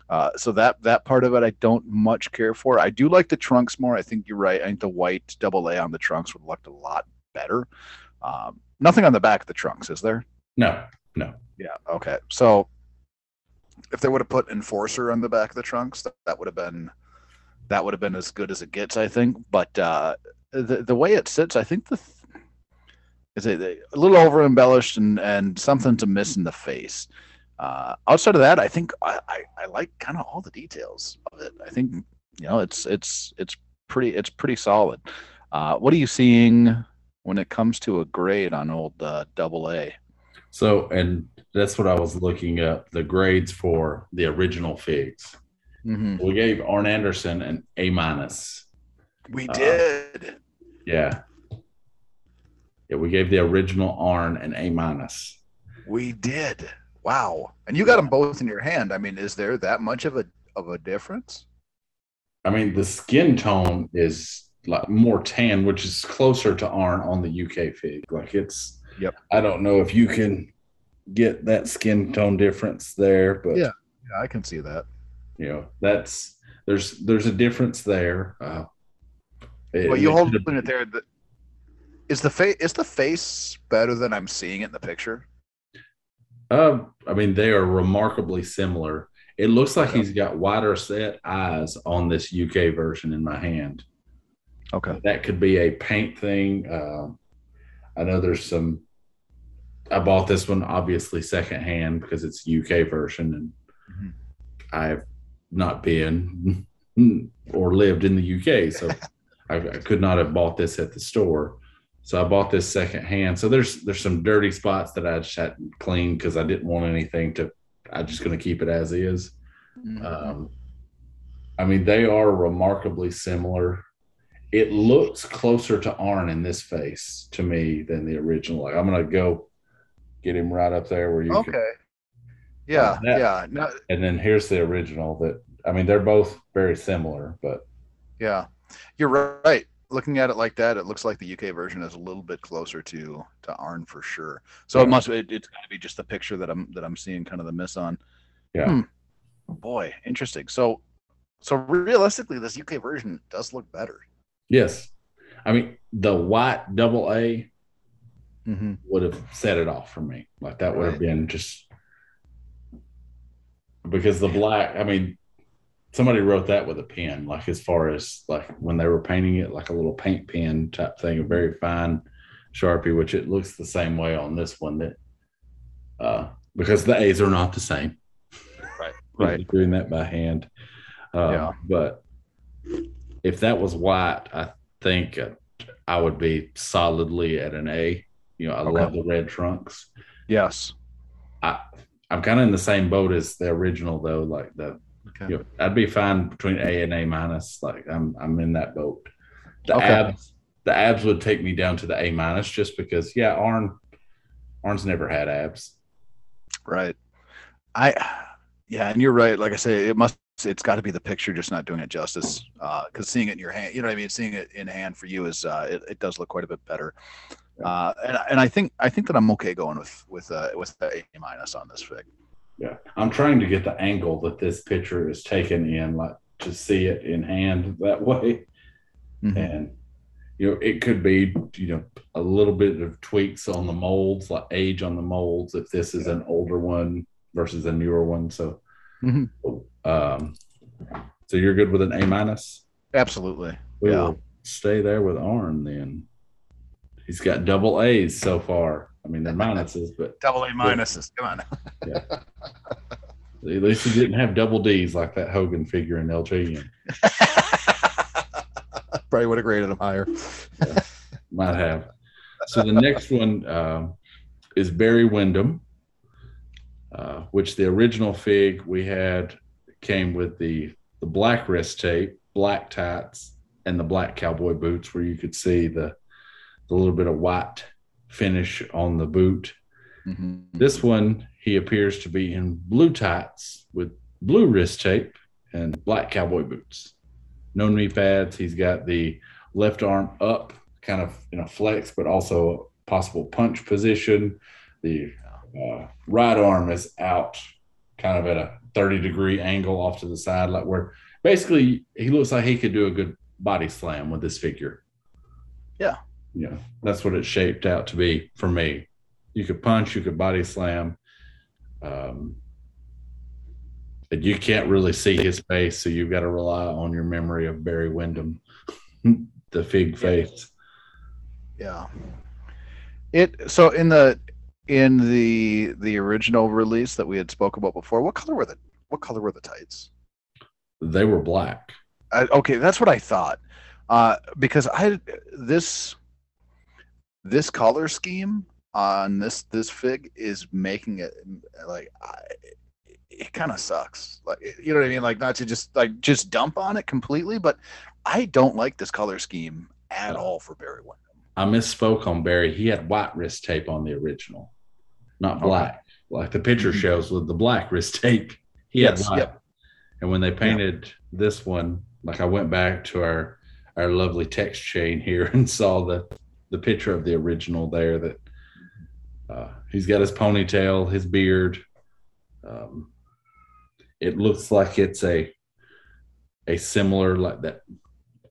A: Uh, so that that part of it I don't much care for. I do like the trunks more. I think you're right. I think the white double A on the trunks would look a lot better. Um, nothing on the back of the trunks, is there?
B: No, no.
A: Yeah. Okay. So if they would have put enforcer on the back of the trunks, that, that would have been that would have been as good as it gets, I think. But uh, the the way it sits, I think the is a, a little over embellished and and something to miss in the face. Uh, outside of that, I think I, I, I like kind of all the details of it. I think you know it's it's it's pretty it's pretty solid. Uh, what are you seeing when it comes to a grade on old uh, double A?
B: So, and that's what I was looking up the grades for the original figs. Mm-hmm. We gave Arn Anderson an A minus.
A: We uh, did.
B: Yeah. Yeah, we gave the original Arn an A minus.
A: We did. Wow. And you got them both in your hand. I mean, is there that much of a of a difference?
B: I mean, the skin tone is like more tan, which is closer to Arn on the UK fig. Like it's
A: yep.
B: I don't know if you can get that skin tone difference there, but
A: yeah, yeah, I can see that.
B: You know, that's there's there's a difference there. Uh,
A: it, well, you hold it there. The, is the face is the face better than I'm seeing it in the picture?
B: Uh, I mean, they are remarkably similar. It looks like he's got wider set eyes on this UK version in my hand.
A: Okay.
B: That could be a paint thing. Uh, I know there's some. I bought this one obviously secondhand because it's UK version, and mm-hmm. I've not been or lived in the UK, so I, I, could not have bought this at the store. So I bought this second hand. So there's there's some dirty spots that I just hadn't cleaned because I didn't want anything to. I'm just going to keep it as is. Mm-hmm. Um, I mean, they are remarkably similar. It looks closer to Arn in this face to me than the original. Like I'm going to go get him right up there where you.
A: Okay. Can, yeah, yeah. No,
B: and then here's the original. That I mean, they're both very similar, but
A: yeah, you're right looking at it like that, it looks like the UK version is a little bit closer to to Arn for sure. So yeah. it must it, it's got to be just the picture that I'm that I'm seeing kind of the miss on.
B: Yeah. Hmm.
A: Boy, interesting. So so realistically, this UK version does look better.
B: Yes, I mean the white double A
A: mm-hmm.
B: would have set it off for me. Like that would right. have been just because the black. I mean, somebody wrote that with a pen, like as far as like when they were painting it, like a little paint pen type thing, a very fine sharpie, which it looks the same way on this one. That uh, because the A's are not the same.
A: Right. Right.
B: Doing that by hand. Uh, yeah. But if that was white, I think I would be solidly at an A. You know, I okay. love the red trunks.
A: Yes.
B: I I'm kind of in the same boat as the original though. Like the Okay. You know, I'd be fine between A and A minus. Like I'm I'm in that boat. The okay. abs the abs would take me down to the A minus just because yeah, Arn Arn's never had abs.
A: Right. I yeah, and you're right. Like I say, it must it's got to be the picture just not doing it justice. Uh because seeing it in your hand, you know what I mean? Seeing it in hand for you is uh it, it does look quite a bit better. Uh and and I think I think that I'm okay going with with uh with the A minus on this fig.
B: Yeah, I'm trying to get the angle that this picture is taken in, like to see it in hand that way. Mm-hmm. And you know, it could be you know a little bit of tweaks on the molds, like age on the molds, if this is an older one versus a newer one. So,
A: mm-hmm.
B: um, so you're good with an A minus?
A: Absolutely.
B: We yeah. will stay there with Arn then. He's got double A's so far. I mean, they're minuses, but
A: double A minuses. Come on.
B: yeah. At least he didn't have double D's like that Hogan figure in LJN.
A: Probably would have graded him higher.
B: yeah, might have. So the next one uh, is Barry Windham, uh, which the original fig we had came with the the black wrist tape, black tights, and the black cowboy boots, where you could see the the little bit of white finish on the boot. Mm-hmm. This one, he appears to be in blue tights with blue wrist tape and black cowboy boots. No knee pads. He's got the left arm up, kind of in a flex, but also a possible punch position. The uh, right arm is out, kind of at a 30 degree angle off to the side, like where basically he looks like he could do a good body slam with this figure.
A: Yeah
B: Yeah. that's what it shaped out to be for me. You could punch, you could body slam. Um, and you can't really see his face, so you've got to rely on your memory of Barry Windham, the fig face.
A: Yeah. It so in the in the the original release that we had spoke about before, what color were the what color were the tights?
B: They were black.
A: I, okay, that's what I thought. Uh, because I this this color scheme on this this fig is making it like I, it kind of sucks like you know what i mean like not to just like just dump on it completely but i don't like this color scheme at all for barry Windham.
B: i misspoke on barry he had white wrist tape on the original not black okay. like the picture mm-hmm. shows with the black wrist tape he yes, had yep. and when they painted yep. this one like i went back to our our lovely text chain here and saw the the picture of the original there that uh, he's got his ponytail, his beard. Um, it looks like it's a a similar like that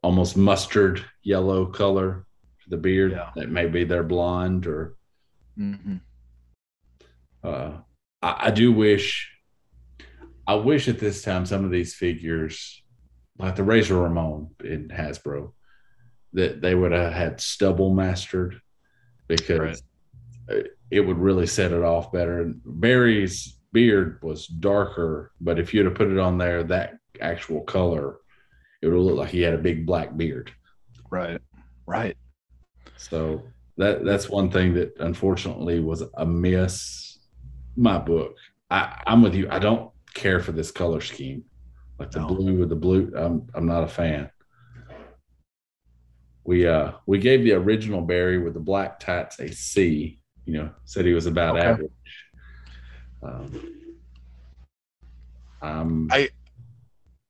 B: almost mustard yellow color to the beard. Yeah. That maybe they're blonde or.
A: Mm-hmm.
B: Uh, I, I do wish. I wish at this time some of these figures, like the Razor Ramon in Hasbro, that they would have had stubble mastered because right. it would really set it off better. And Barry's beard was darker, but if you'd have put it on there, that actual color, it would look like he had a big black beard.
A: Right. Right.
B: So that that's one thing that unfortunately was a miss. My book. I, I'm with you. I don't care for this color scheme, like the no. blue with the blue. I'm I'm not a fan. We uh we gave the original Barry with the black tats a C. You know, said he was about okay. average. Um,
A: um, I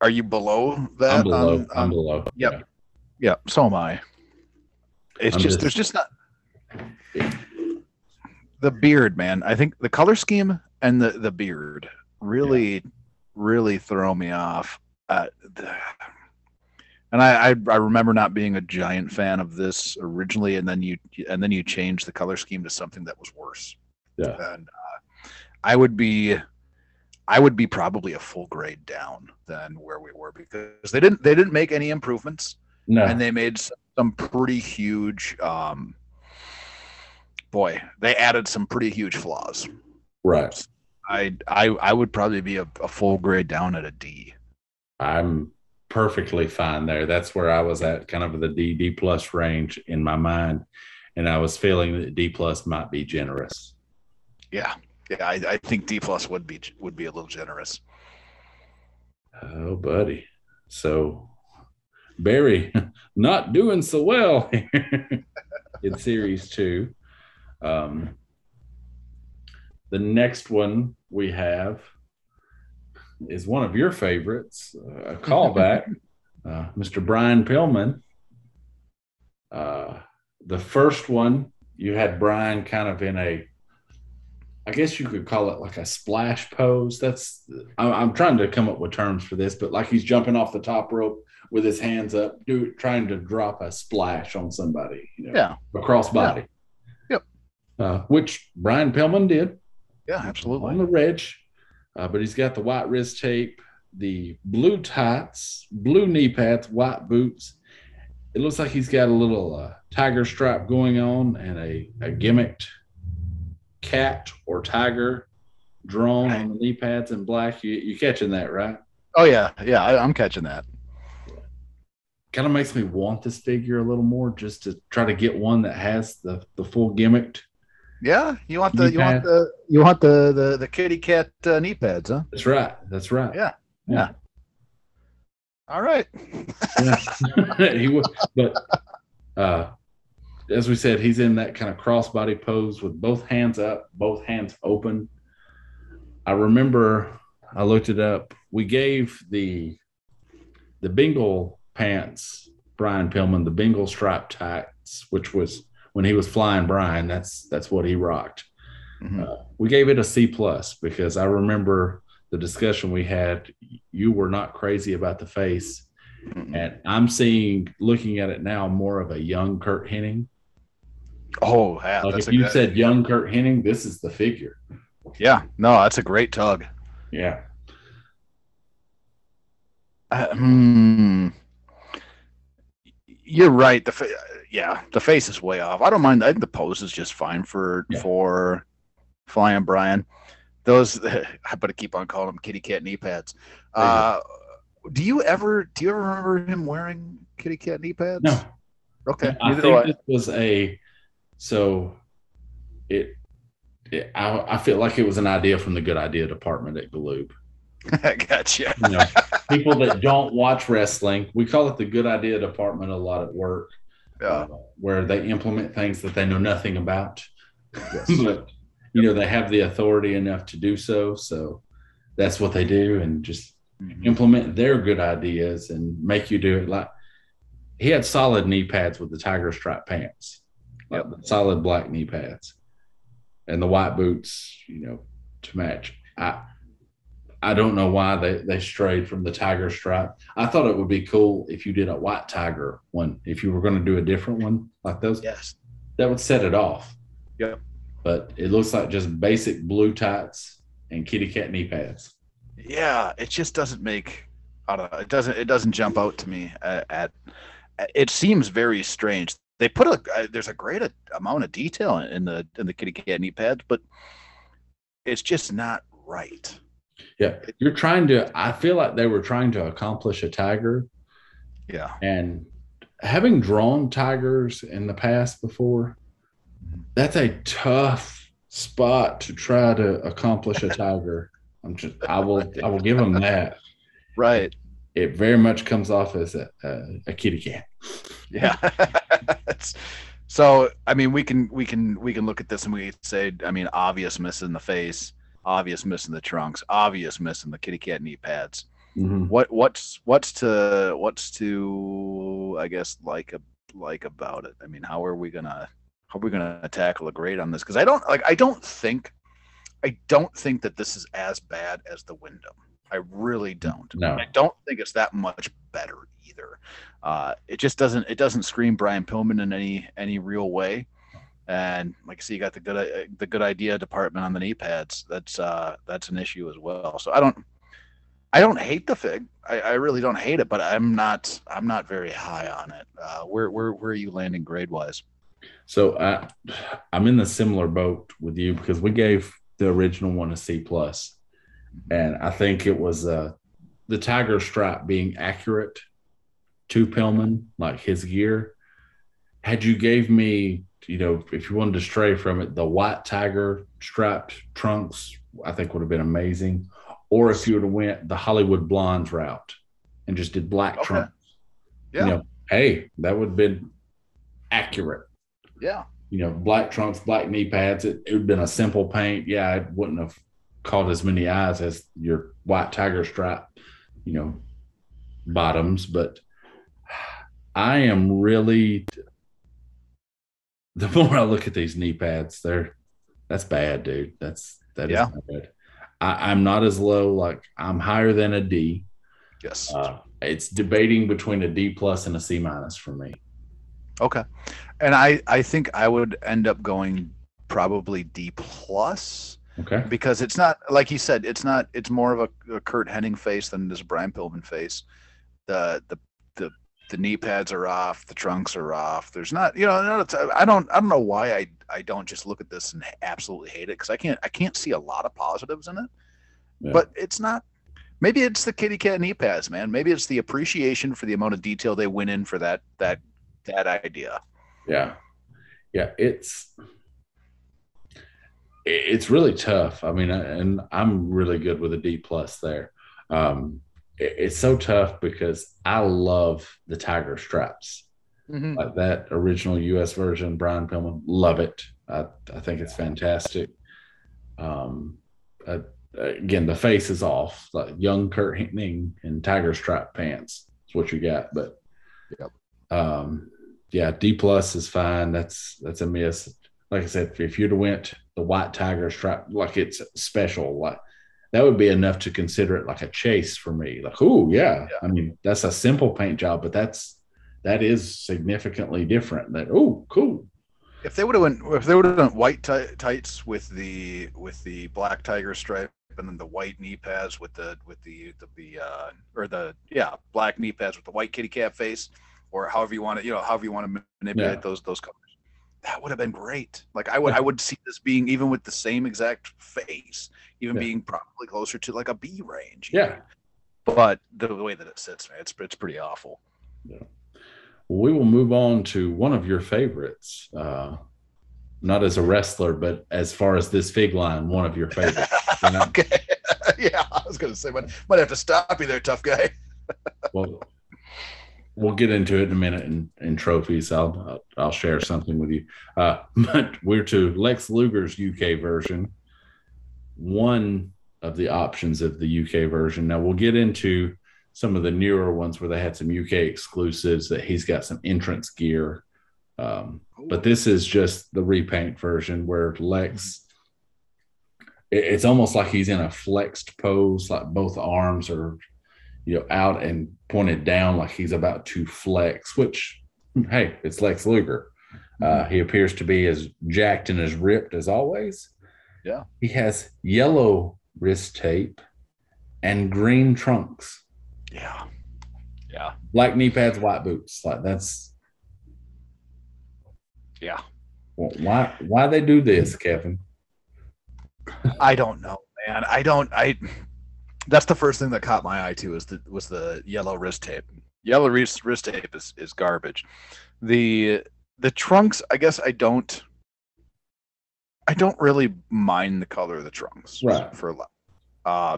A: are you below that?
B: I'm below. On, I'm below.
A: Yep. Yeah. yeah. So am I. It's just, just, there's just not the beard, man. I think the color scheme and the the beard really, yeah. really throw me off. Uh, and I, I, I remember not being a giant fan of this originally, and then you and then you changed the color scheme to something that was worse.
B: Yeah.
A: And uh, I would be I would be probably a full grade down than where we were because they didn't they didn't make any improvements.
B: No.
A: And they made some pretty huge um boy, they added some pretty huge flaws.
B: Right.
A: I I I would probably be a, a full grade down at a D.
B: I'm perfectly fine there. That's where I was at kind of the D D plus range in my mind. And I was feeling that D plus might be generous.
A: Yeah. Yeah, I, I think D plus would be would be a little generous.
B: Oh, buddy. So Barry not doing so well in series two. Um, the next one we have is one of your favorites, uh, a callback, uh, Mr. Brian Pillman. Uh, the first one, you had Brian kind of in a I guess you could call it like a splash pose. That's I'm trying to come up with terms for this, but like he's jumping off the top rope with his hands up, do trying to drop a splash on somebody. You know,
A: yeah,
B: across body.
A: Yeah.
B: Uh, which Brian Pillman did.
A: Yeah, absolutely
B: on the ridge, uh, but he's got the white wrist tape, the blue tights, blue knee pads, white boots. It looks like he's got a little uh, tiger stripe going on and a, a gimmicked cat or tiger drawn right. on the knee pads in black. You you catching that, right?
A: Oh yeah, yeah, I, am catching that.
B: Kind of makes me want this figure a little more, just to try to get one that has the the full gimmicked.
A: Yeah, you want the you pad. want the you want the the the kitty cat uh, knee pads, huh?
B: That's right. That's right.
A: Yeah, yeah. yeah. All right.
B: yeah. he was, but uh, as we said, he's in that kind of crossbody pose with both hands up, both hands open. I remember I looked it up. We gave the the Bengal pants, Brian Pillman, the Bengal stripe tights, which was when he was flying Brian. That's that's what he rocked. Mm-hmm. Uh, we gave it a C plus because I remember the discussion we had. You were not crazy about the face, mm-hmm. and I'm seeing, looking at it now, more of a young Curt Hennig
A: Oh, yeah.
B: Like if you good, said young Curt Hennig, this is the figure.
A: Yeah, no, that's a great tug.
B: Yeah.
A: Uh, hmm. You're right. The yeah, the face is way off. I don't mind. I think the pose is just fine for yeah. for flying Brian. Those I better keep on calling them kitty cat knee pads. Uh, do you ever do you ever remember him wearing kitty cat knee pads?
B: No.
A: Okay.
B: I think this was a so it, it I, I, feel like it was an idea from the good idea department at Galoob.
A: I gotcha.
B: you know, people that don't watch wrestling, we call it the good idea department a lot at work.
A: Yeah. Uh,
B: where they implement things that they know nothing about. Yes. but you know, they have the authority enough to do so. So that's what they do and just mm-hmm. implement their good ideas and make you do it like he had solid knee pads with the tiger stripe pants yep. solid black knee pads, and the white boots, you know, to match. I I don't know why they, they strayed from the tiger stripe. I thought it would be cool if you did a white tiger one. If you were going to do a different one like those,
A: yes,
B: that would set it off.
A: Yep.
B: But it looks like just basic blue tights and kitty cat knee pads.
A: Yeah, it just doesn't make. I don't know. It doesn't. It doesn't jump out to me at. at it seems very strange they put a uh, there's a great amount of detail in the in the kitty cat knee pads, but it's just not right.
B: Yeah, you're trying to. I feel like they were trying to accomplish a tiger.
A: Yeah,
B: and having drawn tigers in the past before, that's a tough spot to try to accomplish a tiger. I'm just I will I will give them that.
A: Right.
B: It very much comes off as a, a, a kitty cat.
A: Yeah. so I mean we can we can we can look at this and we say I mean obvious miss in the face, obvious miss in the trunks, obvious miss in the kitty cat knee pads. Mm-hmm. What what's what's to what's to I guess like a like about it? I mean, how are we gonna how are we gonna tackle a grade on this? Because I don't like I don't think I don't think that this is as bad as the Windham. I really don't.
B: No.
A: I don't think it's that much better either. Uh, it just doesn't it doesn't scream Brian Pillman in any any real way. And like I see, you got the good uh, the good idea department on the knee pads. That's uh, that's an issue as well. So I don't I don't hate the fig. I, I, really don't hate it, but I'm not I'm not very high on it. Uh, where where where are you landing grade wise?
B: So I I'm in the similar boat with you because we gave the original one a C plus, and I think it was uh, the tiger stripe being accurate to Pillman, like his gear. Had you gave me, you know, if you wanted to stray from it, the white tiger striped trunks, I think would have been amazing or if you would have went the Hollywood Blondes route and just did black okay. trunks. Yeah. You know, hey, that would have been accurate.
A: Yeah.
B: You know, black trunks, black knee pads. It, it would have been a simple paint. Yeah, it wouldn't have caught as many eyes as your white tiger stripe, you know, bottoms. But I am really the more I look at these knee pads, they're that's bad, dude. That's that yeah. is bad. I, am not as low. Like I'm higher than a D.
A: Yes.
B: Uh, it's debating between a D plus and a C minus for me.
A: Okay, and I I think I would end up going probably D plus.
B: Okay.
A: Because it's not like you said, it's not. It's more of a, a Curt Hennig face than this Brian Pillman face. The the the knee pads are off, the trunks are off. There's not, you know, I don't, I don't know why I, I don't just look at this and absolutely hate it because I can't, I can't see a lot of positives in it. Yeah. But it's not. Maybe it's the kitty cat knee pads, man. Maybe it's the appreciation for the amount of detail they went in for that that that idea.
B: Yeah, yeah. It's it's really tough. I mean, and I'm really good with a D plus there. Um, it's so tough because I love the tiger straps. Mm-hmm. Like that original US version, Brian Pillman, love it. I, I think it's fantastic. Um, I, again, the face is off, like young Curt Hennig in tiger stripe pants. That's what you got. But
A: yep.
B: um, yeah, D plus is fine. That's that's a miss. Like I said, if you'd have went the white tiger stripe, like it's special, like that would be enough to consider it like a chase for me. Like, oh yeah. yeah. I mean, that's a simple paint job, but that's that is significantly different. That oh, cool.
A: If they would have went, if they would have done white t- tights with the with the black tiger stripe and then the white knee pads with the with the the, the uh, or the yeah black knee pads with the white kitty cat face, or however you want to you know however you want to manipulate yeah. those those colors that would have been great. Like I would, I would see this being even with the same exact face, even yeah. being probably closer to like a B range.
B: Yeah.
A: But the, way that it sits, man, it's it's pretty awful.
B: Yeah. Well, we will move on to one of your favorites. Uh, not as a wrestler, but as far as this fig line, one of your favorites.
A: You know? okay. yeah, I was gonna say, might might have to stop you there, tough guy.
B: well, we'll get into it in a minute in, in trophies. I'll I'll share something with you. Uh, but we're to Lex Luger's UK version. One of the options of the UK version. Now we'll get into some of the newer ones where they had some UK exclusives that he's got some entrance gear. Um, but this is just the repaint version where Lex. It's almost like he's in a flexed pose, like both arms are you know, out and pointed down like he's about to flex, which, hey, it's Lex Luger. Uh, he appears to be as jacked and as ripped as always.
A: Yeah.
B: He has yellow wrist tape and green trunks.
A: Yeah. Yeah.
B: Black knee pads, white boots. Like that's.
A: Yeah.
B: Well, why why they do this, Kevin?
A: I don't know, man. I don't. I that's the first thing that caught my eye too was the was the yellow wrist tape. Yellow wrist wrist tape is, is garbage. The the trunks, I guess I don't I don't really mind the color of the trunks.
B: Right.
A: For a lot, uh,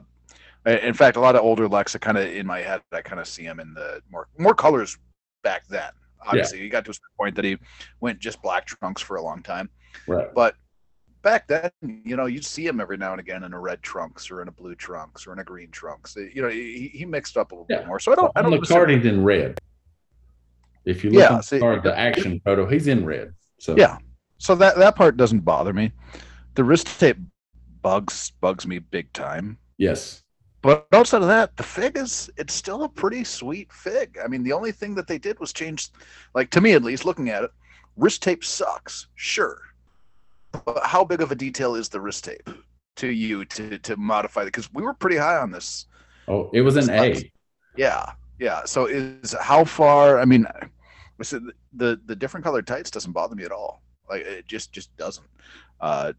A: in fact, a lot of older Lex, I kind of in my head, I kind of see him in the more more colors back then. Obviously, yeah. he got to a point that he went just black trunks for a long time.
B: Right.
A: But back then, you know, you'd see him every now and again in a red trunks or in a blue trunks or in a green trunks. You know, he, he mixed up a little yeah. bit more. So I don't. I don't.
B: McCarty's in red. If you look yeah, at the action photo, he's in red. So
A: yeah, so that that part doesn't bother me. The wrist tape bugs bugs me big time.
B: Yes.
A: But outside of that, the fig is it's still a pretty sweet fig. I mean, the only thing that they did was change, like to me at least, looking at it, wrist tape sucks, sure. But how big of a detail is the wrist tape to you to to modify it? Because we were pretty high on this.
B: Oh, it was an A.
A: Yeah, yeah. So is how far? I mean, the the different colored tights doesn't bother me at all. Like it just just doesn't. Uh,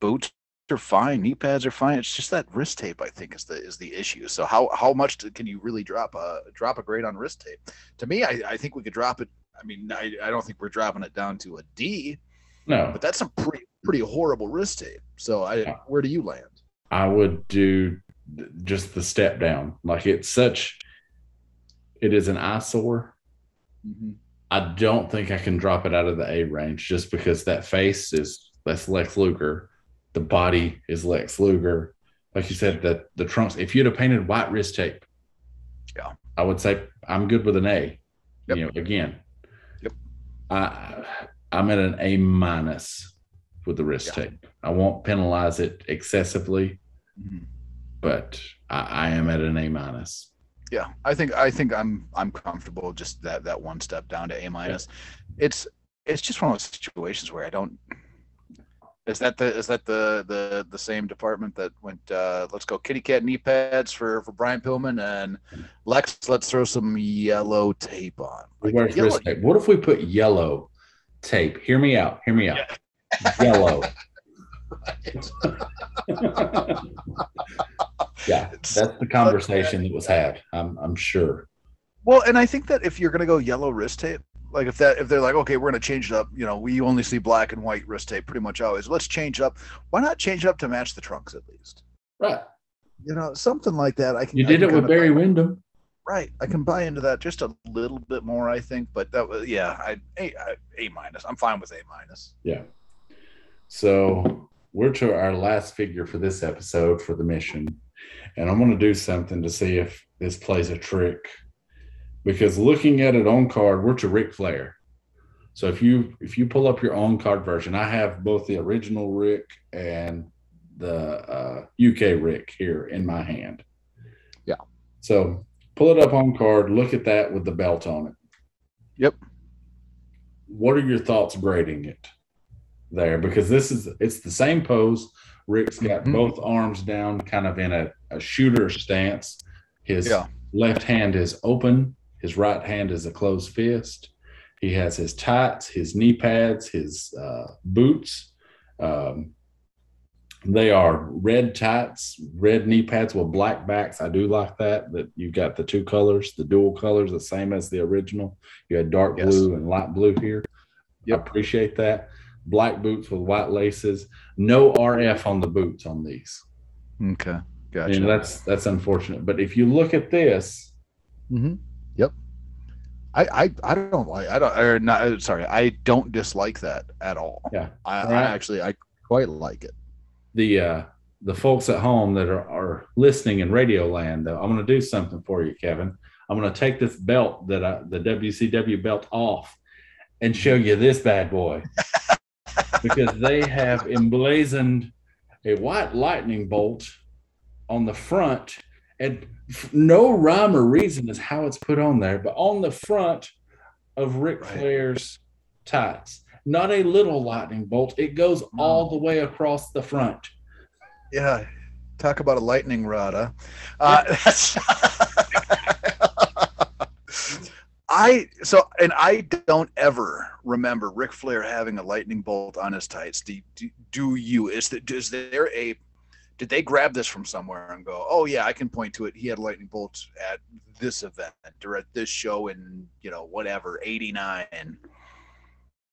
A: boots are fine, knee pads are fine. It's just that wrist tape I think is the is the issue. So how how much can you really drop a drop a grade on wrist tape? To me, I, I think we could drop it. I mean, I, I don't think we're dropping it down to a D.
B: No,
A: but that's some pretty pretty horrible wrist tape. So I where do you land?
B: I would do just the step down. Like it's such it is an eyesore. Mm-hmm. I don't think I can drop it out of the A range just because that face is that's Lex Luger, the body is Lex Luger. Like you said, that the trunks. If you'd have painted white wrist tape,
A: yeah,
B: I would say I'm good with an A. Yep. You know, again,
A: yep.
B: I I'm at an A minus with the wrist yeah. tape. I won't penalize it excessively, mm-hmm. but I, I am at an A minus
A: yeah i think i think i'm i'm comfortable just that that one step down to a minus yeah. it's it's just one of those situations where i don't is that the is that the the the same department that went uh let's go kitty cat knee pads for for brian pillman and lex let's throw some yellow tape on
B: like, yellow, tape. what if we put yellow tape hear me out hear me out yeah. yellow yeah, that's the conversation that was had. I'm I'm sure.
A: Well, and I think that if you're going to go yellow wrist tape, like if that if they're like, okay, we're going to change it up. You know, we only see black and white wrist tape pretty much always. Let's change it up. Why not change it up to match the trunks at least?
B: Right.
A: You know, something like that. I can.
B: You did
A: can
B: it with Barry Windham.
A: Right, I can buy into that just a little bit more, I think. But that was yeah, I a, a minus. I'm fine with a minus.
B: Yeah. So we're to our last figure for this episode for the mission. And I'm going to do something to see if this plays a trick. Because looking at it on card, we're to Ric Flair. So if you if you pull up your on card version, I have both the original Ric and the uh, UK Ric here in my hand.
A: Yeah.
B: So pull it up on card, look at that with the belt on it.
A: Yep.
B: What are your thoughts grading it there? Because this is it's the same pose. Ric's got mm-hmm. both arms down, kind of in a, a shooter stance. His yeah. left hand is open, his right hand is a closed fist. He has his tights, his knee pads, his uh, boots. Um, they are red tights, red knee pads with black backs. I do like that. That you've got the two colors, the dual colors, the same as the original. You had dark yes. blue and light blue here. Yep. I appreciate that black boots with white laces. No RF on the boots on these.
A: Okay, gotcha.
B: And that's that's unfortunate. But if you look at this,
A: mm-hmm. yep. I, I I don't like I don't or not uh, sorry I don't dislike that at all.
B: Yeah,
A: I, right. I actually I quite like it.
B: The uh the folks at home that are, are listening in radio land though, I'm going to do something for you, Kevin. I'm going to take this belt that I, the WCW belt off and show you this bad boy. because they have emblazoned a white lightning bolt on the front and no rhyme or reason is how it's put on there, but on the front of Ric right. Flair's tights. Not a little lightning bolt. It goes no. all the way across the front.
A: Yeah. Talk about a lightning rod, huh? Uh, I so and I don't ever remember Ric Flair having a lightning bolt on his tights. Do, do, do you? Is that is there a? Did they grab this from somewhere and go, oh yeah, I can point to it. He had lightning bolts at this event or at this show in you know whatever '89.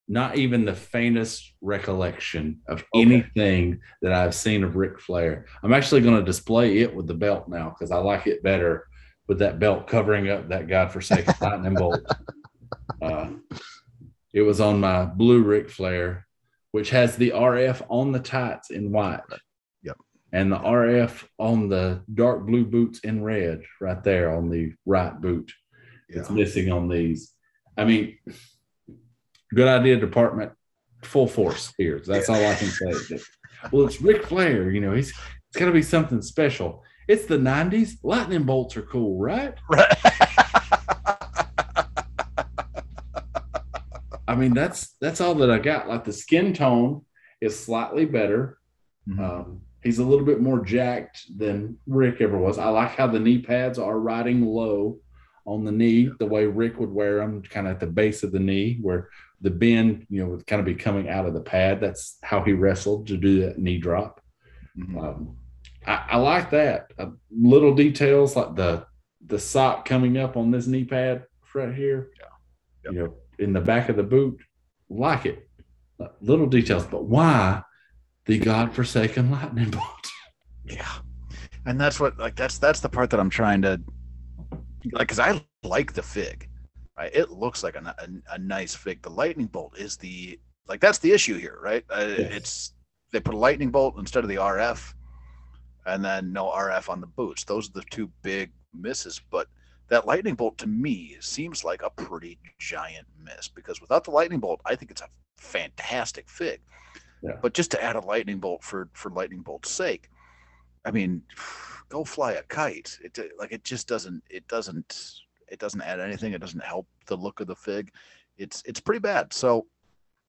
B: not even the faintest recollection of okay. anything that I've seen of Ric Flair. I'm actually going to display it with the belt now because I like it better with that belt covering up that godforsaken lightning bolt. Uh, it was on my blue Ric Flair, which has the RF on the tights in white.
A: Yep.
B: And the RF on the dark blue boots in red, right there on the right boot. Yeah. It's missing on these. I mean, good idea, department, full force here. That's all I can say. Well, it's Ric Flair. You know, he's it's got to be something special. It's the '90s. Lightning bolts are cool, right? Right. I mean, that's that's all that I got. Like the skin tone is slightly better. Mm-hmm. Um, he's a little bit more jacked than Ric ever was. I like how the knee pads are riding low on the knee, the way Ric would wear them, kind of at the base of the knee, where the bend, you know, would kind of be coming out of the pad. That's how he wrestled to do that knee drop. Mm-hmm. Um, I, I, like that. Uh, little details like the the sock coming up on this knee pad right here. Yeah. Yep. You know, in the back of the boot, like it. Uh, little details, but why the godforsaken lightning bolt?
A: Yeah, and that's what like that's that's the part that I'm trying to like because I like the fig, right? It looks like a, a, a, nice fig. The lightning bolt is the like that's the issue here, right? Uh, yes. It's they put a lightning bolt instead of the RF, and then no RF on the boots. Those are the two big misses. But that lightning bolt to me seems like a pretty giant miss because without the lightning bolt, I think it's a fantastic fig. Yeah. But just to add a lightning bolt for for lightning bolt's sake, I mean, go fly a kite. It like it just doesn't it doesn't it doesn't add anything. It doesn't help the look of the fig. It's it's pretty bad. So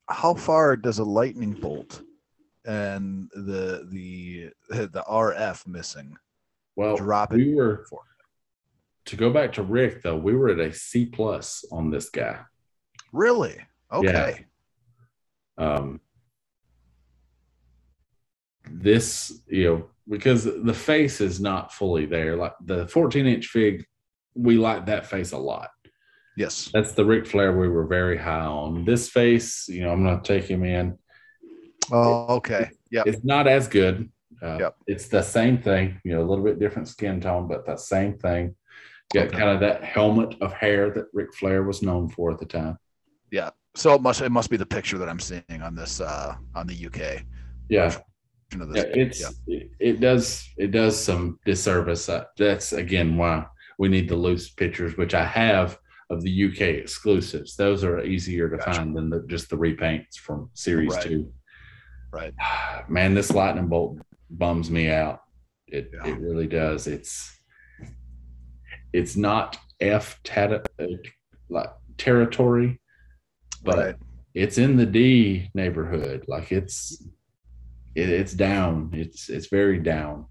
A: how far does a lightning bolt and the the the RF missing
B: well drop we were for? to go back to Ric though, we were at a C plus on this guy.
A: Really? Okay.
B: Yeah. Um this, you know, because the face is not fully there. Like the 14 inch fig, we like that face a lot.
A: Yes.
B: That's the Ric Flair we were very high on. This face, you know, I'm going to take him in.
A: Oh, okay. Yeah.
B: It's not as good. Uh, yep. It's the same thing, you know, a little bit different skin tone, but the same thing. Got okay. kind of that helmet of hair that Ric Flair was known for at the time.
A: Yeah. So it must it must be the picture that I'm seeing on this uh on the UK.
B: Yeah. Yeah, it's yeah. it does it does some disservice. Uh, that's again why we need the loose pictures, which I have of the UK exclusives. Those are easier to gotcha. find than the, just the repaints from Series
A: right.
B: Two.
A: Right,
B: man, this lightning bolt bums me out. It yeah. it really does. It's it's not F tat- uh, like territory, but right. it's in the D neighborhood. Like it's it, it's down. It's it's very down.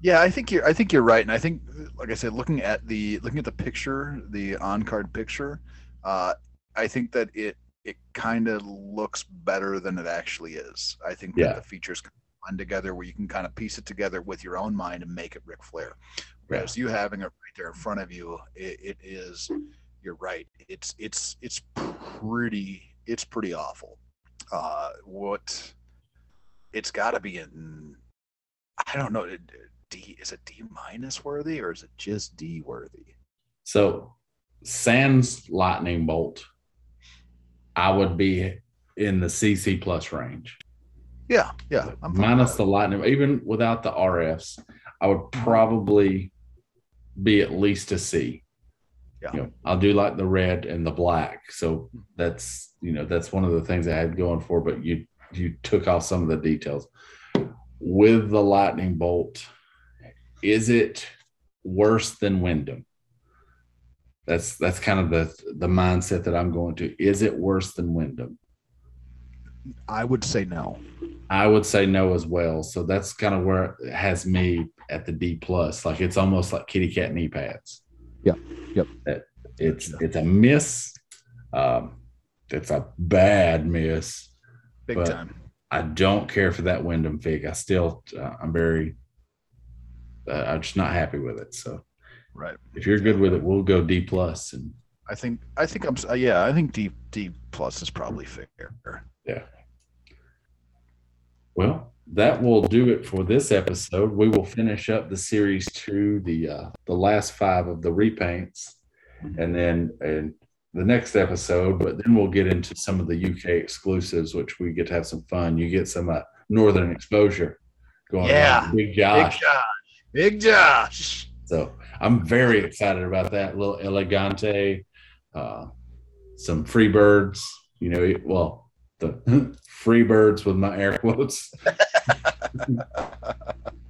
A: Yeah, I think you're. I think you're right, and I think, like I said, looking at the looking at the picture, the on card picture, uh, I think that it it kind of looks better than it actually is. I think that the features come together where you can kind of piece it together with your own mind and make it Ric Flair. Whereas yeah. you having it right there in front of you, it, it is. You're right. It's it's it's pretty it's pretty awful. Uh, what it's got to be in. I don't know. D is it D minus worthy or is it just D worthy?
B: So, Sans lightning bolt, I would be in the CC plus range.
A: Yeah, yeah.
B: I'm Minus the lightning, even without the RFs, I would mm-hmm. probably be at least a C. Yeah. You know, I'll do like the red and the black. So that's you know that's one of the things I had going for. But you you took off some of the details. With the lightning bolt, is it worse than Windham? That's that's kind of the the mindset that I'm going to. Is it worse than Windham?
A: I would say no.
B: I would say no as well. So that's kind of where it has me at the D plus. Like it's almost like kitty cat knee pads.
A: Yep. Yep.
B: it's it's a miss. Um, it's a bad miss.
A: Big but time.
B: I don't care for that Windham fig. I still, uh, I'm very, uh, I'm just not happy with it. So,
A: right.
B: If you're good with it, we'll go D plus and
A: I think I think I'm uh, yeah I think D D plus is probably fair.
B: Yeah. Well, that will do it for this episode. We will finish up the series two, the uh, the last five of the repaints, and then and the next episode. But then we'll get into some of the UK exclusives, which we get to have some fun. You get some uh, northern exposure
A: going yeah. on. Big Josh. Big Josh. Big Josh.
B: So I'm very excited about that little El Gigante, uh, some free birds. You know, well, the free birds with my air quotes.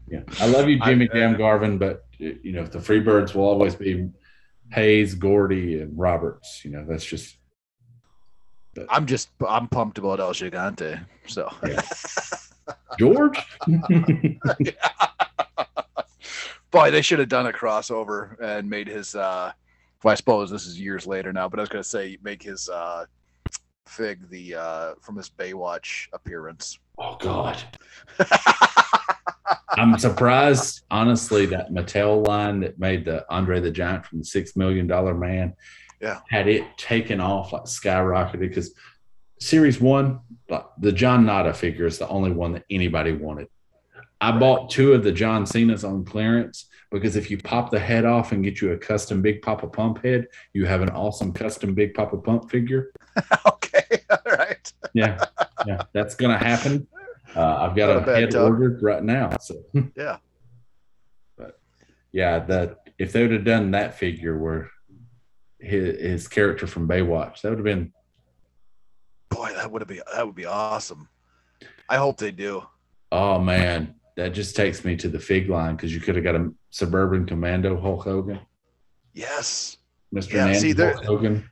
B: yeah, I love you, Jimmy Jam Garvin, but you know the free birds will always be Hayes, Gordy, and Roberts. You know, that's just.
A: But, I'm just I'm pumped about El Gigante. So. Yeah.
B: George.
A: Boy, they should have done a crossover and made his. uh well, I suppose this is years later now, but I was going to say make his uh Fig the uh from his Baywatch appearance.
B: Oh God. I'm surprised, honestly, that Mattel line that made the Andre the Giant from the Six Million Dollar Man,
A: yeah,
B: had it taken off like skyrocketed because Series One, the John Nada figure is the only one that anybody wanted. I bought two of the John Cena's on clearance because if you pop the head off and get you a custom Big Papa Pump head, you have an awesome custom Big Papa Pump figure.
A: okay, all right.
B: yeah, yeah, that's gonna happen. Uh, I've got Not a, a head tub. ordered right now. So
A: yeah,
B: but yeah, that if they would have done that figure where his, his character from Baywatch, that would have been.
A: Boy, that would have been that would be awesome. I hope they do.
B: Oh man, that just takes me to the fig line because you could have got a suburban commando Hulk Hogan.
A: Yes,
B: Mr. Yeah, Nancy see, they're, Hulk Hogan.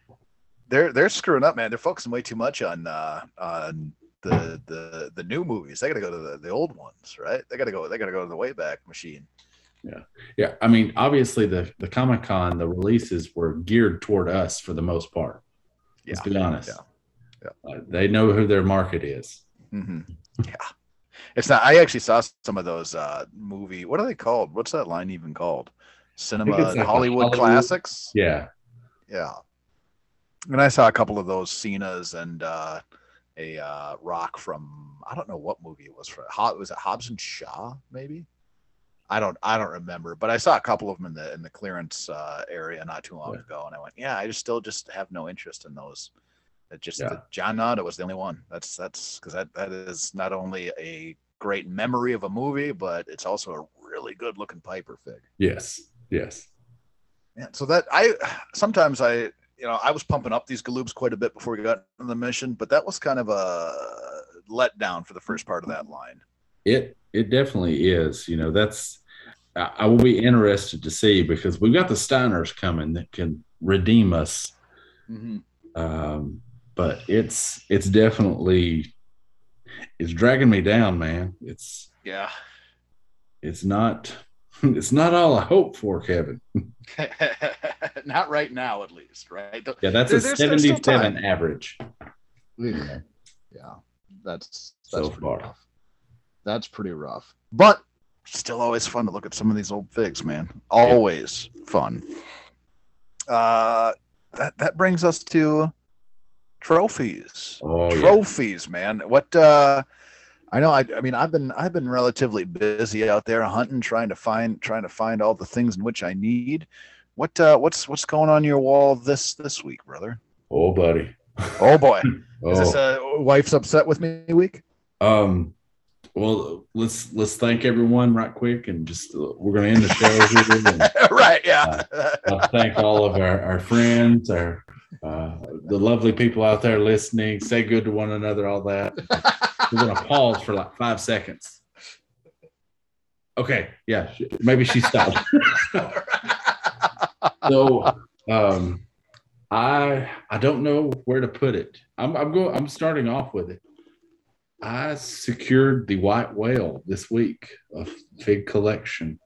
A: They're they're screwing up, man. They're focusing way too much on uh, on the the the new movies. They got to go to the, the old ones, right? They got to go. They got to go to the Wayback Machine.
B: Yeah, yeah. I mean, obviously the the Comic Con the releases were geared toward us for the most part. Yeah. Let's be honest. Yeah. yeah. Uh, they know who their market is.
A: Mm-hmm. Yeah. It's not. I actually saw some of those uh movie. What are they called? What's that line even called? Cinema like Hollywood, Hollywood classics.
B: Yeah.
A: Yeah. And I saw a couple of those Cena's and uh a uh, rock from I don't know what movie it was for. Was it Hobbs and Shaw? Maybe. I don't I don't remember, but I saw a couple of them in the in the clearance uh, area not too long yeah. ago, and I went, yeah, I just still just have no interest in those. It just yeah. John Nada was the only one. That's that's because that that is not only a great memory of a movie, but it's also a really good looking Piper fig.
B: Yes, yes.
A: Yeah. So that I sometimes I you know, I was pumping up these Galoobs quite a bit before we got on the mission, but that was kind of a letdown for the first part of that line.
B: It it definitely is. You know, that's I will be interested to see because we've got the Steiners coming that can redeem us. Mm-hmm. Um, but it's it's definitely it's dragging me down, man. It's
A: yeah.
B: It's not it's not all I hope for, Kevin.
A: not right now, at least, right?
B: Yeah, that's there, a seventy-seven average.
A: Yeah, that's that's so far. Rough. That's pretty rough, but still always fun to look at some of these old figs, man. Always yeah. fun. Uh, that that brings us to trophies.
B: Oh,
A: trophies, yeah. man. What uh I know. I, I mean, I've been I've been relatively busy out there hunting, trying to find trying to find all the things in which I need. What uh, what's what's going on your wall this this week, brother?
B: Oh, buddy.
A: Oh boy. oh. Is this a wife's upset with me week?
B: Um. Well, let's let's thank everyone right quick, and just uh, we're going to end the show here.
A: And, right. Yeah.
B: Uh, thank all of our our friends, our uh, the lovely people out there listening. Say good to one another. All that. We're gonna pause for like five seconds. Okay, yeah, maybe she stopped. so, um, I I don't know where to put it. I'm I'm going. I'm starting off with it. I secured the white whale this week a Fig Collection.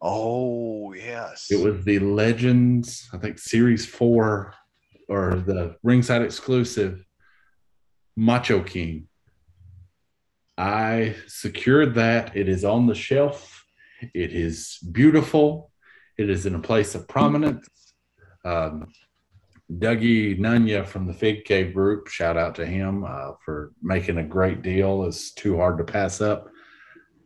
A: Oh yes,
B: it was the Legends. I think Series Four or the ringside exclusive Macho King. I secured that. It is on the shelf. It is beautiful. It is in a place of prominence. Um, Dougie Nunya from the Fig Cave group, shout out to him uh, for making a great deal. It's too hard to pass up.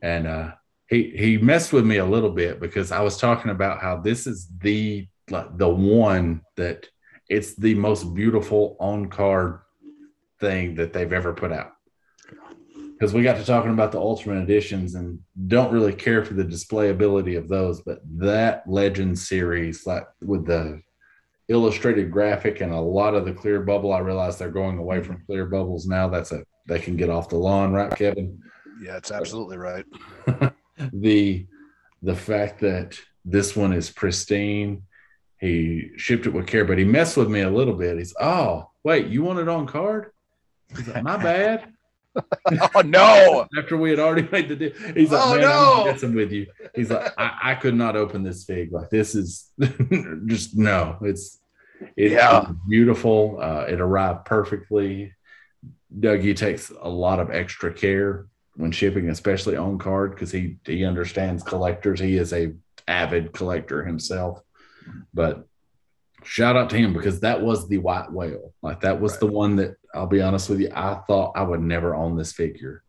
B: And uh, he he messed with me a little bit because I was talking about how this is the the one that it's the most beautiful on card thing that they've ever put out. Because we got to talking about the Ultimate Editions and don't really care for the displayability of those, but that Legend series, like with the illustrated graphic and a lot of the clear bubble, I realize they're going away from clear bubbles now. That's a they can get off the lawn, right, Kevin?
A: Yeah, it's absolutely right.
B: the the fact that this one is pristine he shipped it with care, but he messed with me a little bit. He's, oh, wait, you want it on card? He's like, my bad.
A: oh no!
B: After we had already made the deal, he's like, oh, "Man, no. I'm messing with you." He's like, I, "I could not open this fig. Like this is just no. It's it's yeah. beautiful. Uh, it arrived perfectly. Dougie takes a lot of extra care when shipping, especially on card, because he he understands collectors. He is a avid collector himself. But shout out to him because that was the white whale. Like that was right. the one that I'll be honest with you, I thought I would never own this figure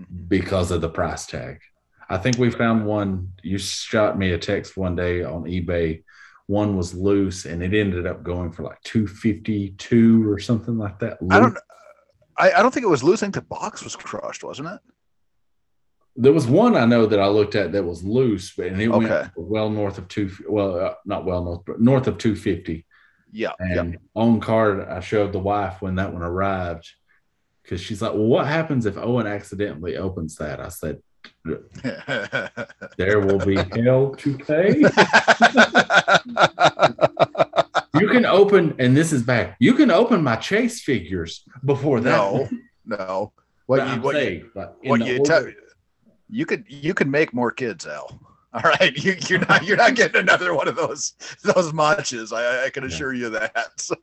B: mm-hmm. because of the price tag. I think we found one. You shot me a text one day on eBay. One was loose and it ended up going for like 252 or something like that.
A: Loose. I don't I, I don't think it was loose. I think the box was crushed, wasn't it?
B: There was one I know that I looked at that was loose, but and it okay. went well north of two. Well, uh, not well north, but north of two fifty.
A: Yeah.
B: And yep. on card, I showed the wife when that one arrived because she's like, "Well, what happens if Owen accidentally opens that?" I said, "There will be hell to pay." you can open, and this is bad. You can open my chase figures before that.
A: No, no. What you, what saying, you, what you tell you could you could make more kids, Al. All right, you, you're not you're not getting another one of those those matches. I, I can assure you that. So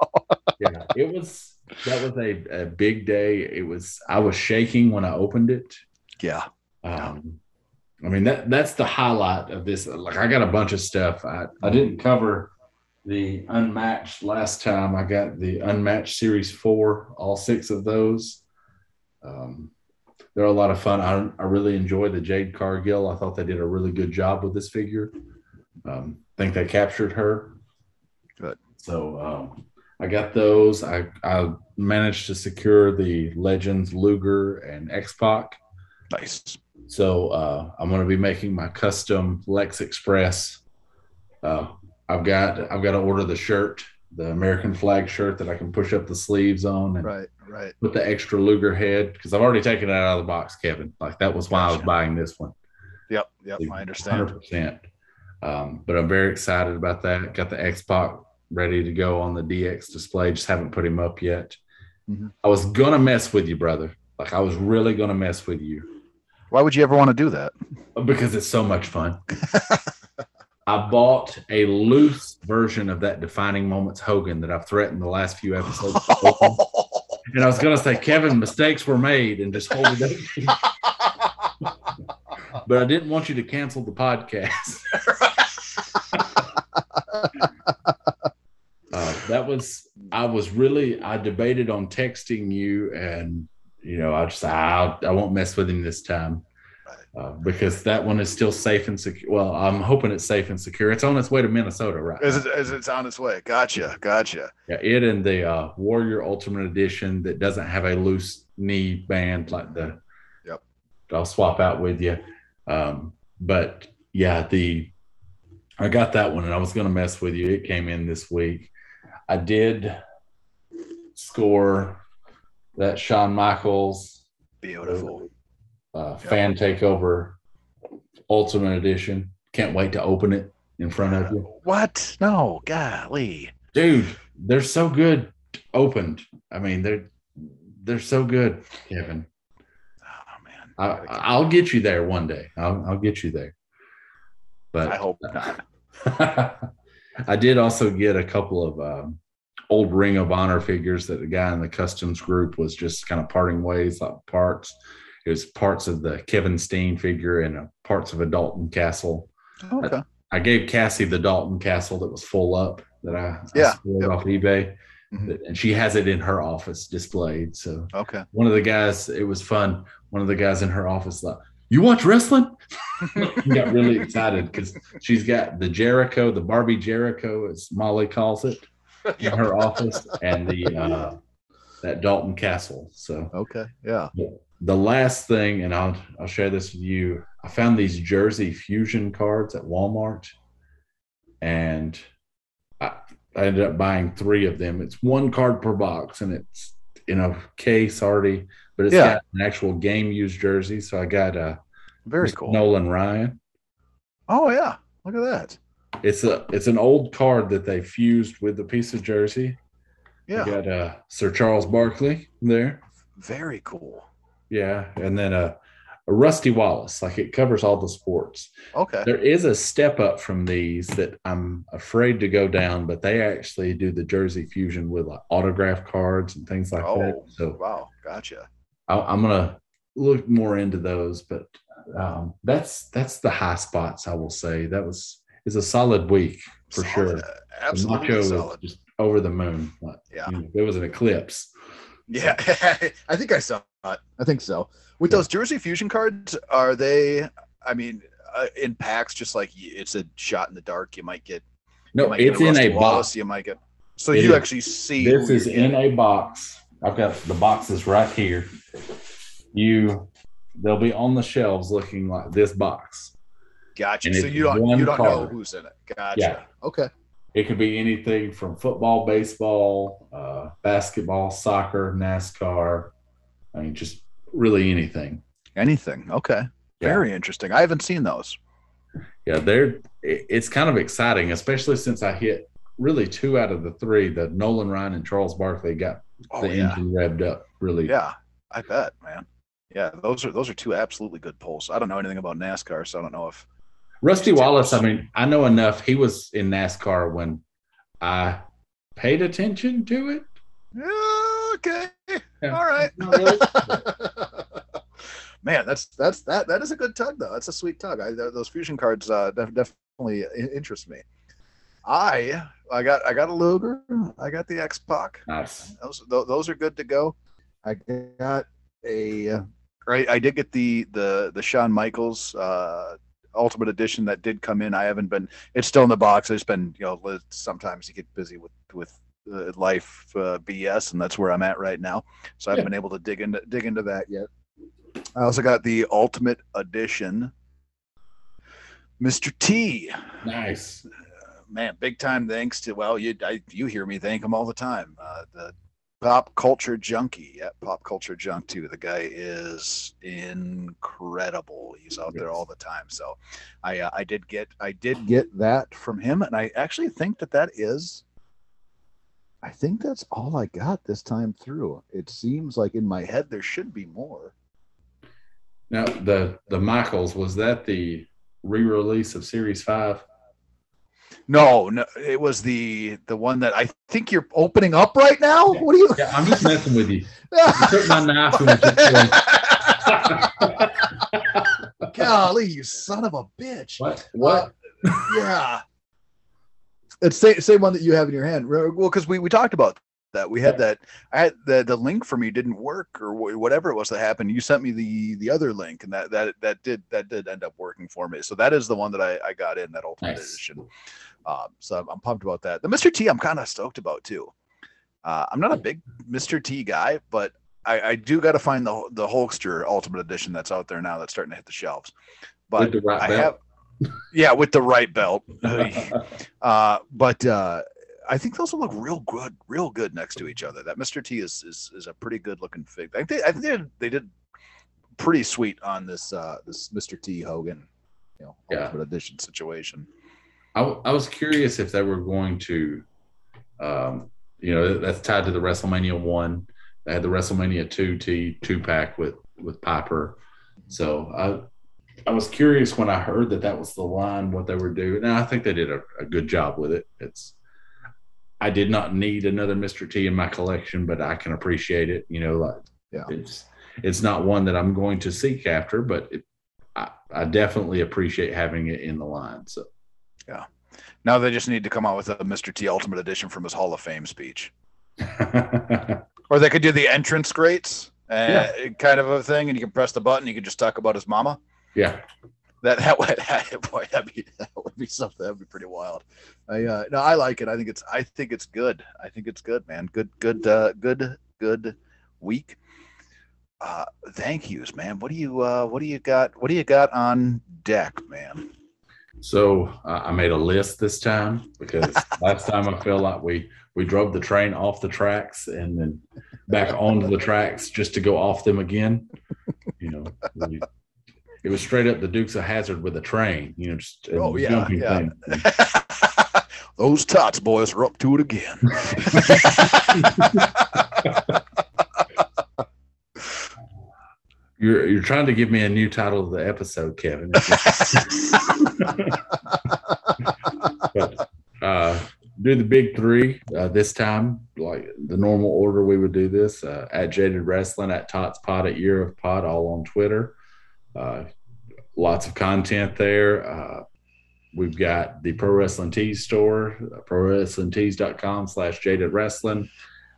B: yeah, it was that was a, a big day. It was I was shaking when I opened it.
A: Yeah.
B: Um, I mean that that's the highlight of this. Like I got a bunch of stuff. I I didn't cover the unmatched last time. I got the unmatched series four, all six of those. Um, they're a lot of fun. I, I really enjoy the Jade Cargill. I thought they did a really good job with this figure. Um, I think they captured her.
A: Good.
B: So um, I got those. I, I managed to secure the Legends Luger and X Pac.
A: Nice.
B: So uh, I'm going to be making my custom Lex Express. Uh, I've got I've got to order the shirt, the American flag shirt that I can push up the sleeves on.
A: And, right right.
B: With the extra Luger head because I've already taken it out of the box, Kevin. Like that was why gotcha. I was buying this one.
A: Yep, yep, I understand.
B: 100%. Um, but I'm very excited about that. Got the X Pac ready to go on the DX display. Just haven't put him up yet. Mm-hmm. I was gonna mess with you, brother. Like I was really gonna mess with you.
A: Why would you ever want to do that?
B: Because it's so much fun. I bought a loose version of that defining moments Hogan that I've threatened the last few episodes. And I was going to say, Kevin, mistakes were made and just hold it up. but I didn't want you to cancel the podcast. uh, that was, I was really, I debated on texting you and, you know, I just, I, I won't mess with him this time. Uh, because that one is still safe and secure. Well, I'm hoping it's safe and secure. It's on its way to Minnesota, right?
A: It? Is it's on its way? Gotcha, gotcha.
B: Yeah, it and the uh, Warrior Ultimate Edition that doesn't have a loose knee band like the.
A: Yep.
B: I'll swap out with you, um, but yeah, the I got that one, and I was going to mess with you. It came in this week. I did score that Shawn Michaels.
A: Beautiful
B: uh, fan takeover ultimate edition. Can't wait to open it in front of you.
A: What? No golly.
B: Dude they're so good opened. I mean they're they're so good kevin. Oh man. I, i'll get you there one day. I'll, I'll get you there. But
A: i hope not.
B: I did also get a couple of um, old ring of honor figures that the guy in the customs group was just kind of parting ways like parts it was parts of the Kevin Steen figure and uh, parts of a Dalton Castle.
A: Okay.
B: I, I, gave Cassie the Dalton Castle that was full up that I, yeah I yep. off eBay. Mm-hmm. And she has it in her office displayed. So
A: okay,
B: one of the guys, it was fun. One of the guys in her office thought, "You watch wrestling?" he got really excited because she's got the Jericho, the Barbie Jericho, as Molly calls it, in her office, and the uh, that Dalton Castle. So
A: okay, yeah.
B: The last thing, and I'll I'll share this with you. I found these Jersey Fusion cards at Walmart, and I, I ended up buying three of them. It's one card per box, and it's in a case already, but it's yeah. got an actual game used jersey. So I got a
A: very cool
B: Nolan Ryan.
A: Oh yeah, look at that.
B: It's a it's an old card that they fused with the piece of jersey.
A: Yeah,
B: got uh, Sir Charles Barkley there.
A: Very cool.
B: Yeah, and then a, a Rusty Wallace. Like it covers all the sports.
A: Okay.
B: There is a step up from these that I'm afraid to go down, but they actually do the jersey fusion with like autograph cards and things like oh, that. So
A: wow, gotcha.
B: I, am gonna look more into those, but um, that's that's the high spots. I will say that was is a solid week for solid, sure.
A: Absolutely solid.
B: just over the moon.
A: yeah,
B: you know, there was an eclipse.
A: Yeah, I think I saw. I think so. With yeah. those Jersey Fusion cards, are they? I mean, uh, in packs, just like it's a shot in the dark. You might get.
B: No, might it's get a in a Wallace, box.
A: You might get. So it you is. actually see.
B: This is in a box. I've got the boxes right here. You they'll be on the shelves looking like this box.
A: Gotcha. So you don't you don't card. know who's in it. Gotcha. Yeah. Okay.
B: It could be anything from football, baseball, uh, basketball, soccer, NASCAR. I mean, just really anything.
A: Anything. Okay. Yeah. Very interesting. I haven't seen those.
B: Yeah, they're. It's kind of exciting, especially since I hit really two out of the three. The Nolan Ryan and Charles Barkley got oh, the yeah. engine revved up. Really.
A: Yeah, I bet, man. Yeah, those are those are two absolutely good pulls. I don't know anything about NASCAR, so I don't know if
B: Rusty Wallace. I mean, I know enough. He was in NASCAR when I paid attention to it.
A: Yeah, yeah. all right. Man, that's that's that that is a good tug though. That's a sweet tug. I, those fusion cards uh, definitely interest me. I I got I got a Luger. I got the X Pac.
B: Nice.
A: Those those are good to go. I got a Right, I did get the the the Shawn Michaels uh, Ultimate Edition that did come in. I haven't been. It's still in the box. I've been you know sometimes you get busy with with uh, life uh, BS, and that's where I'm at right now. So I haven't yeah. been able to dig into dig into that yet. I also got the Ultimate Edition, Mr. T.
B: Nice.
A: Uh, man, big time thanks to well, you I, you hear me thank him all the time. Uh, the Pop Culture Junkie. Yeah, Pop Culture Junk too. The guy is incredible. He's out there all the time. So, I uh, I did get I did get that from him, and I actually think that that is. I think that's all I got this time through. It seems like in my head there should be more.
B: Now the the Michaels was that the re-release of Series Five?
A: No, no, it was the the one that I think you're opening up right now. What are you?
B: Yeah, I'm just messing with you. you took my knife
A: and Golly, you son of a bitch!
B: What? What?
A: Uh, yeah, it's the same one that you have in your hand. Well, because we we talked about that. We had that. I had the the link for me didn't work or whatever it was that happened. You sent me the the other link, and that that that did that did end up working for me. So that is the one that I I got in that ultimate nice. edition. Um, so I'm pumped about that. The Mr. T I'm kind of stoked about too. Uh, I'm not a big Mr. T guy, but I, I do got to find the the Hulkster Ultimate Edition that's out there now that's starting to hit the shelves. But I have, yeah, with the right belt. uh, but uh, I think those will look real good, real good next to each other. That Mr. T is is, is a pretty good looking fig. I think I think they did, they did pretty sweet on this uh this Mr. T Hogan, you know, yeah. ultimate edition situation.
B: I, I was curious if they were going to, um, you know, that's tied to the WrestleMania one. They had the WrestleMania two T two pack with with Piper. So I was curious when I heard that that was the line what they were doing. And I think they did a, a good job with it. It's I did not need another Mr. T in my collection, but I can appreciate it. You know, like yeah. it's it's not one that I'm going to seek after, but it, I, I definitely appreciate having it in the line. So
A: yeah. Now they just need to come out with a Mr. T Ultimate Edition from his Hall of Fame speech. or they could do the entrance grates, uh, yeah. kind of a thing, and you can press the button. You can just talk about his mama.
B: Yeah,
A: that that would boy that'd be that would be something that'd be pretty wild. I uh, no, I like it. I think it's I think it's good. I think it's good, man. Good good uh, good good week. Uh, thank yous, man. What do you uh, what do you got? What do you got on deck, man?
B: So uh, I made a list this time because last time I feel like we we drove the train off the tracks and then back onto the tracks just to go off them again. You know, we, it was straight up the Dukes of Hazzard with a train. You know, just
A: oh yeah, yeah. Those tots boys are up to it again.
B: You're you're trying to give me a new title of the episode, Kevin. but uh, do the big three uh, this time, like the normal order we would do this uh, at Jaded Wrestling, at Tots Pod, at Year of Pod, all on Twitter. Uh, lots of content there. Uh, we've got the Pro Wrestling Tees store, uh, prowrestlingtees.com slash jaded wrestling.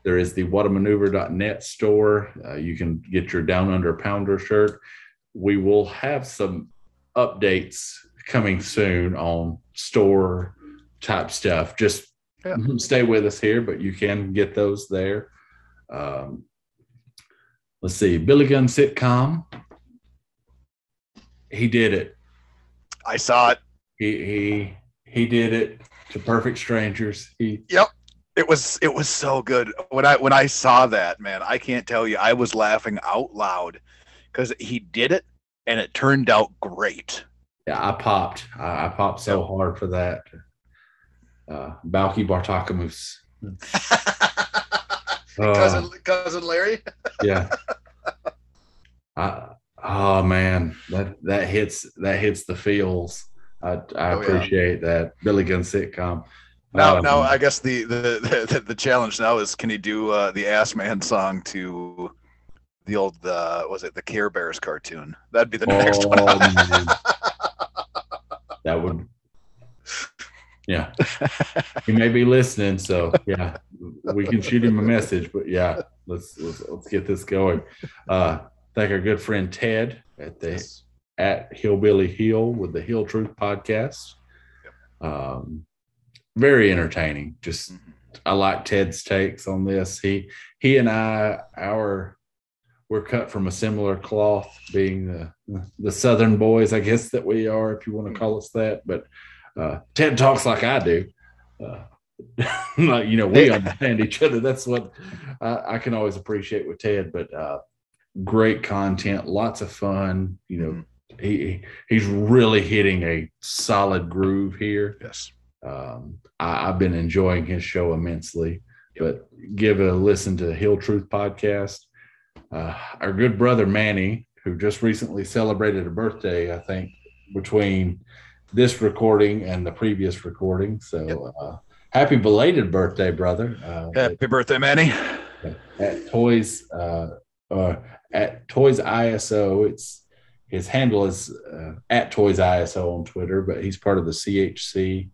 B: There is the whatamaneuver.net store. Uh, you can get your Down Under Pounder shirt. We will have some updates coming soon on store type stuff. Just yeah. stay with us here, but you can get those there. Um, let's see, Billy Gunn sitcom. He did it.
A: I saw it.
B: He he he did it to perfect strangers. He
A: Yep. It was it was so good. When i when i saw that man i can't tell you. I was laughing out loud because he did it and it turned out great.
B: Yeah i popped. I, I popped so yep. hard for that. Uh balki bartokomous
A: cousin cousin larry?
B: yeah. I, oh man that that hits that hits the feels i i oh, appreciate yeah. that billy gunn sitcom
A: now, um, now I guess the, the the, the challenge now is can he do uh, the Ass Man song to the old uh, was it the Care Bears cartoon? That'd be the oh, next one.
B: that would, yeah. he may be listening, so yeah, we can shoot him a message. But yeah, let's let's, let's get this going. Uh, thank our good friend Ted at the yes. at Hillbilly Hill with the Hill Truth podcast. Yep. Um, very entertaining. Just mm-hmm. I like Ted's takes on this. He he and I our we're cut from a similar cloth, being the the Southern boys, I guess that we are, if you want to call us that. But uh, Ted talks like I do. Uh, like you know, we understand each other. That's what I, I, can always appreciate with Ted. But uh, great content, lots of fun. You know, mm-hmm. he he's really hitting a solid groove here.
A: Yes.
B: Um, I, have been enjoying his show immensely. But give a listen to the Hill Truth podcast. Uh, our good brother Manny, who just recently celebrated a birthday, I think, between this recording and the previous recording. So uh, happy belated birthday, brother!
A: Uh, happy birthday, Manny!
B: At Toys, uh, uh, at Toys ISO, it's his handle is uh, at Toys ISO on Twitter, but he's part of the CHC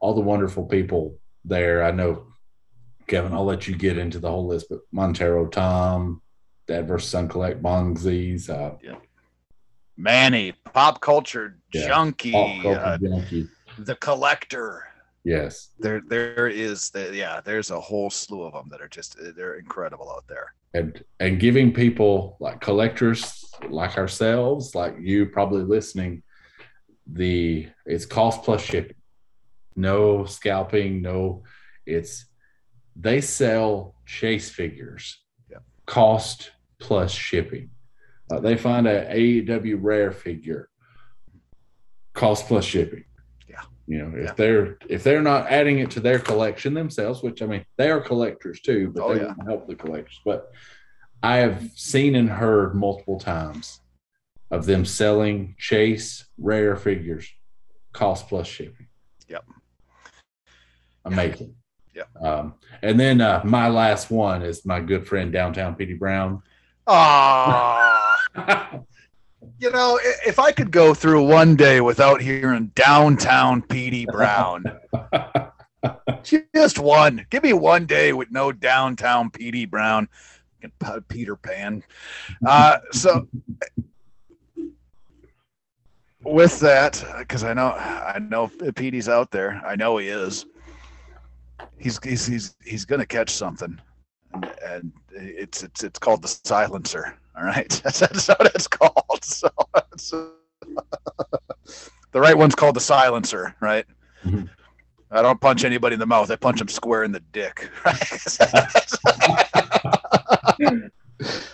B: all the wonderful people there. I know, Kevin, I'll let you get into the whole list, but Montero Tom, Dad versus Son Collect, Bongzies, uh, yeah.
A: Manny, pop culture yeah. junkie, pop culture uh, junkie, the collector.
B: Yes,
A: there there is the, yeah. There's a whole slew of them that are just they're incredible out there.
B: And and giving people like collectors like ourselves, like you probably listening, the it's cost plus shipping no scalping, no. It's they sell chase figures, yeah. cost plus shipping. Uh, they find a AEW rare figure, cost plus shipping. You know if
A: yeah.
B: they're if they're not adding it to their collection themselves, which I mean they are collectors too, but oh, they yeah. help the collectors. But I have seen and heard multiple times of them selling chase rare figures, cost plus shipping.
A: Yep
B: amazing.
A: Yeah.
B: Um, and then uh, my last one is my good friend downtown Petey Brown.
A: Ah. You know, if I could go through one day without hearing downtown Petey Brown, just one. Give me one day with no downtown Petey Brown, Peter Pan. Uh, so, with that, because I know I know Petey's out there. I know he is. He's he's he's he's gonna catch something, and, and it's it's it's called the silencer. All right, that's, that's what it's called. So, the right one's called the silencer, right? Mm-hmm. I don't punch anybody in the mouth. I punch them square in the dick.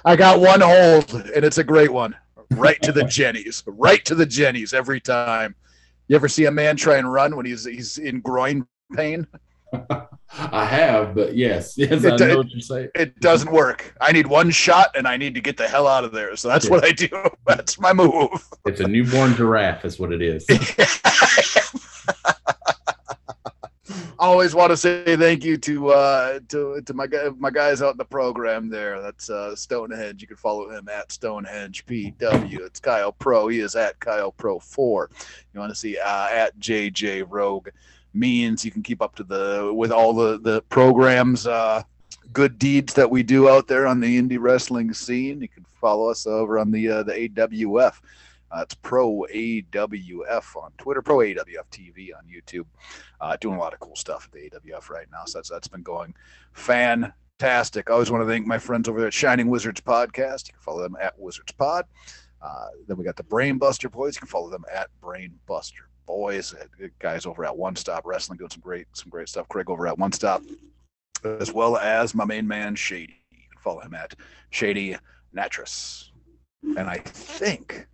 A: I got one hold, and it's a great one. Right to the jennies. Right to the jennies every time. You ever see a man try and run when he's he's in groin pain?
B: I have, but yes, yes, it, I know what you're saying.
A: It doesn't work. I need one shot, and I need to get the hell out of there. So that's yeah. what I do. That's my move.
B: It's a newborn giraffe, is what it is.
A: always want to say thank you to uh, to to my my guys out in the program there. That's uh, Stonehenge. You can follow him at Stonehenge PW. It's Kyle Pro. He is at Kyle Pro Four. You want to see uh, at JJ Rogue means you can keep up to the with all the the programs uh, good deeds that we do out there on the indie wrestling scene. You can follow us over on the uh, the AWF. Uh, it's Pro AWF on Twitter, Pro AWF TV on YouTube. Uh, doing a lot of cool stuff at the AWF right now. So that's that's been going fantastic. I always want to thank my friends over there at Shining Wizards Podcast. You can follow them at Wizards Pod. Uh, then we got the Brainbuster Boys. You can follow them at Brainbuster Boys. Uh, guys over at One Stop Wrestling doing some great some great stuff. Craig over at One Stop, as well as my main man Shady. You can follow him at Shady Natras. And I think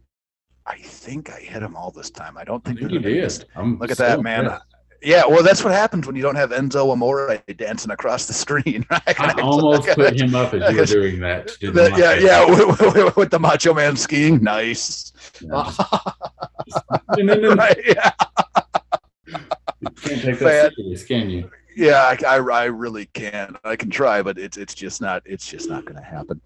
A: I think I hit him all this time. I don't think,
B: I think you did.
A: Look at so that, man. Yeah, well, that's what happens when you don't have Enzo Amore dancing across the screen.
B: Right? I almost put him up as you were doing that.
A: The, yeah, yeah, with, with, with, the Macho Man skiing, nice.
B: Yeah, right, yeah. You can't take that serious, can you?
A: Yeah, I, I, I really can. I can try, but it's it's just not it's just not going to happen.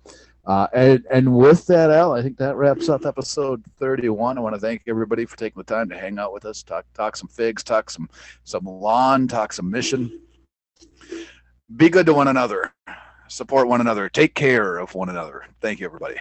A: Uh, and, and with that, Al, I think that wraps up episode 31. I want to thank everybody for taking the time to hang out with us, talk talk some figs, talk some some lawn, talk some mission. Be good to one another, support one another, take care of one another. Thank you, everybody.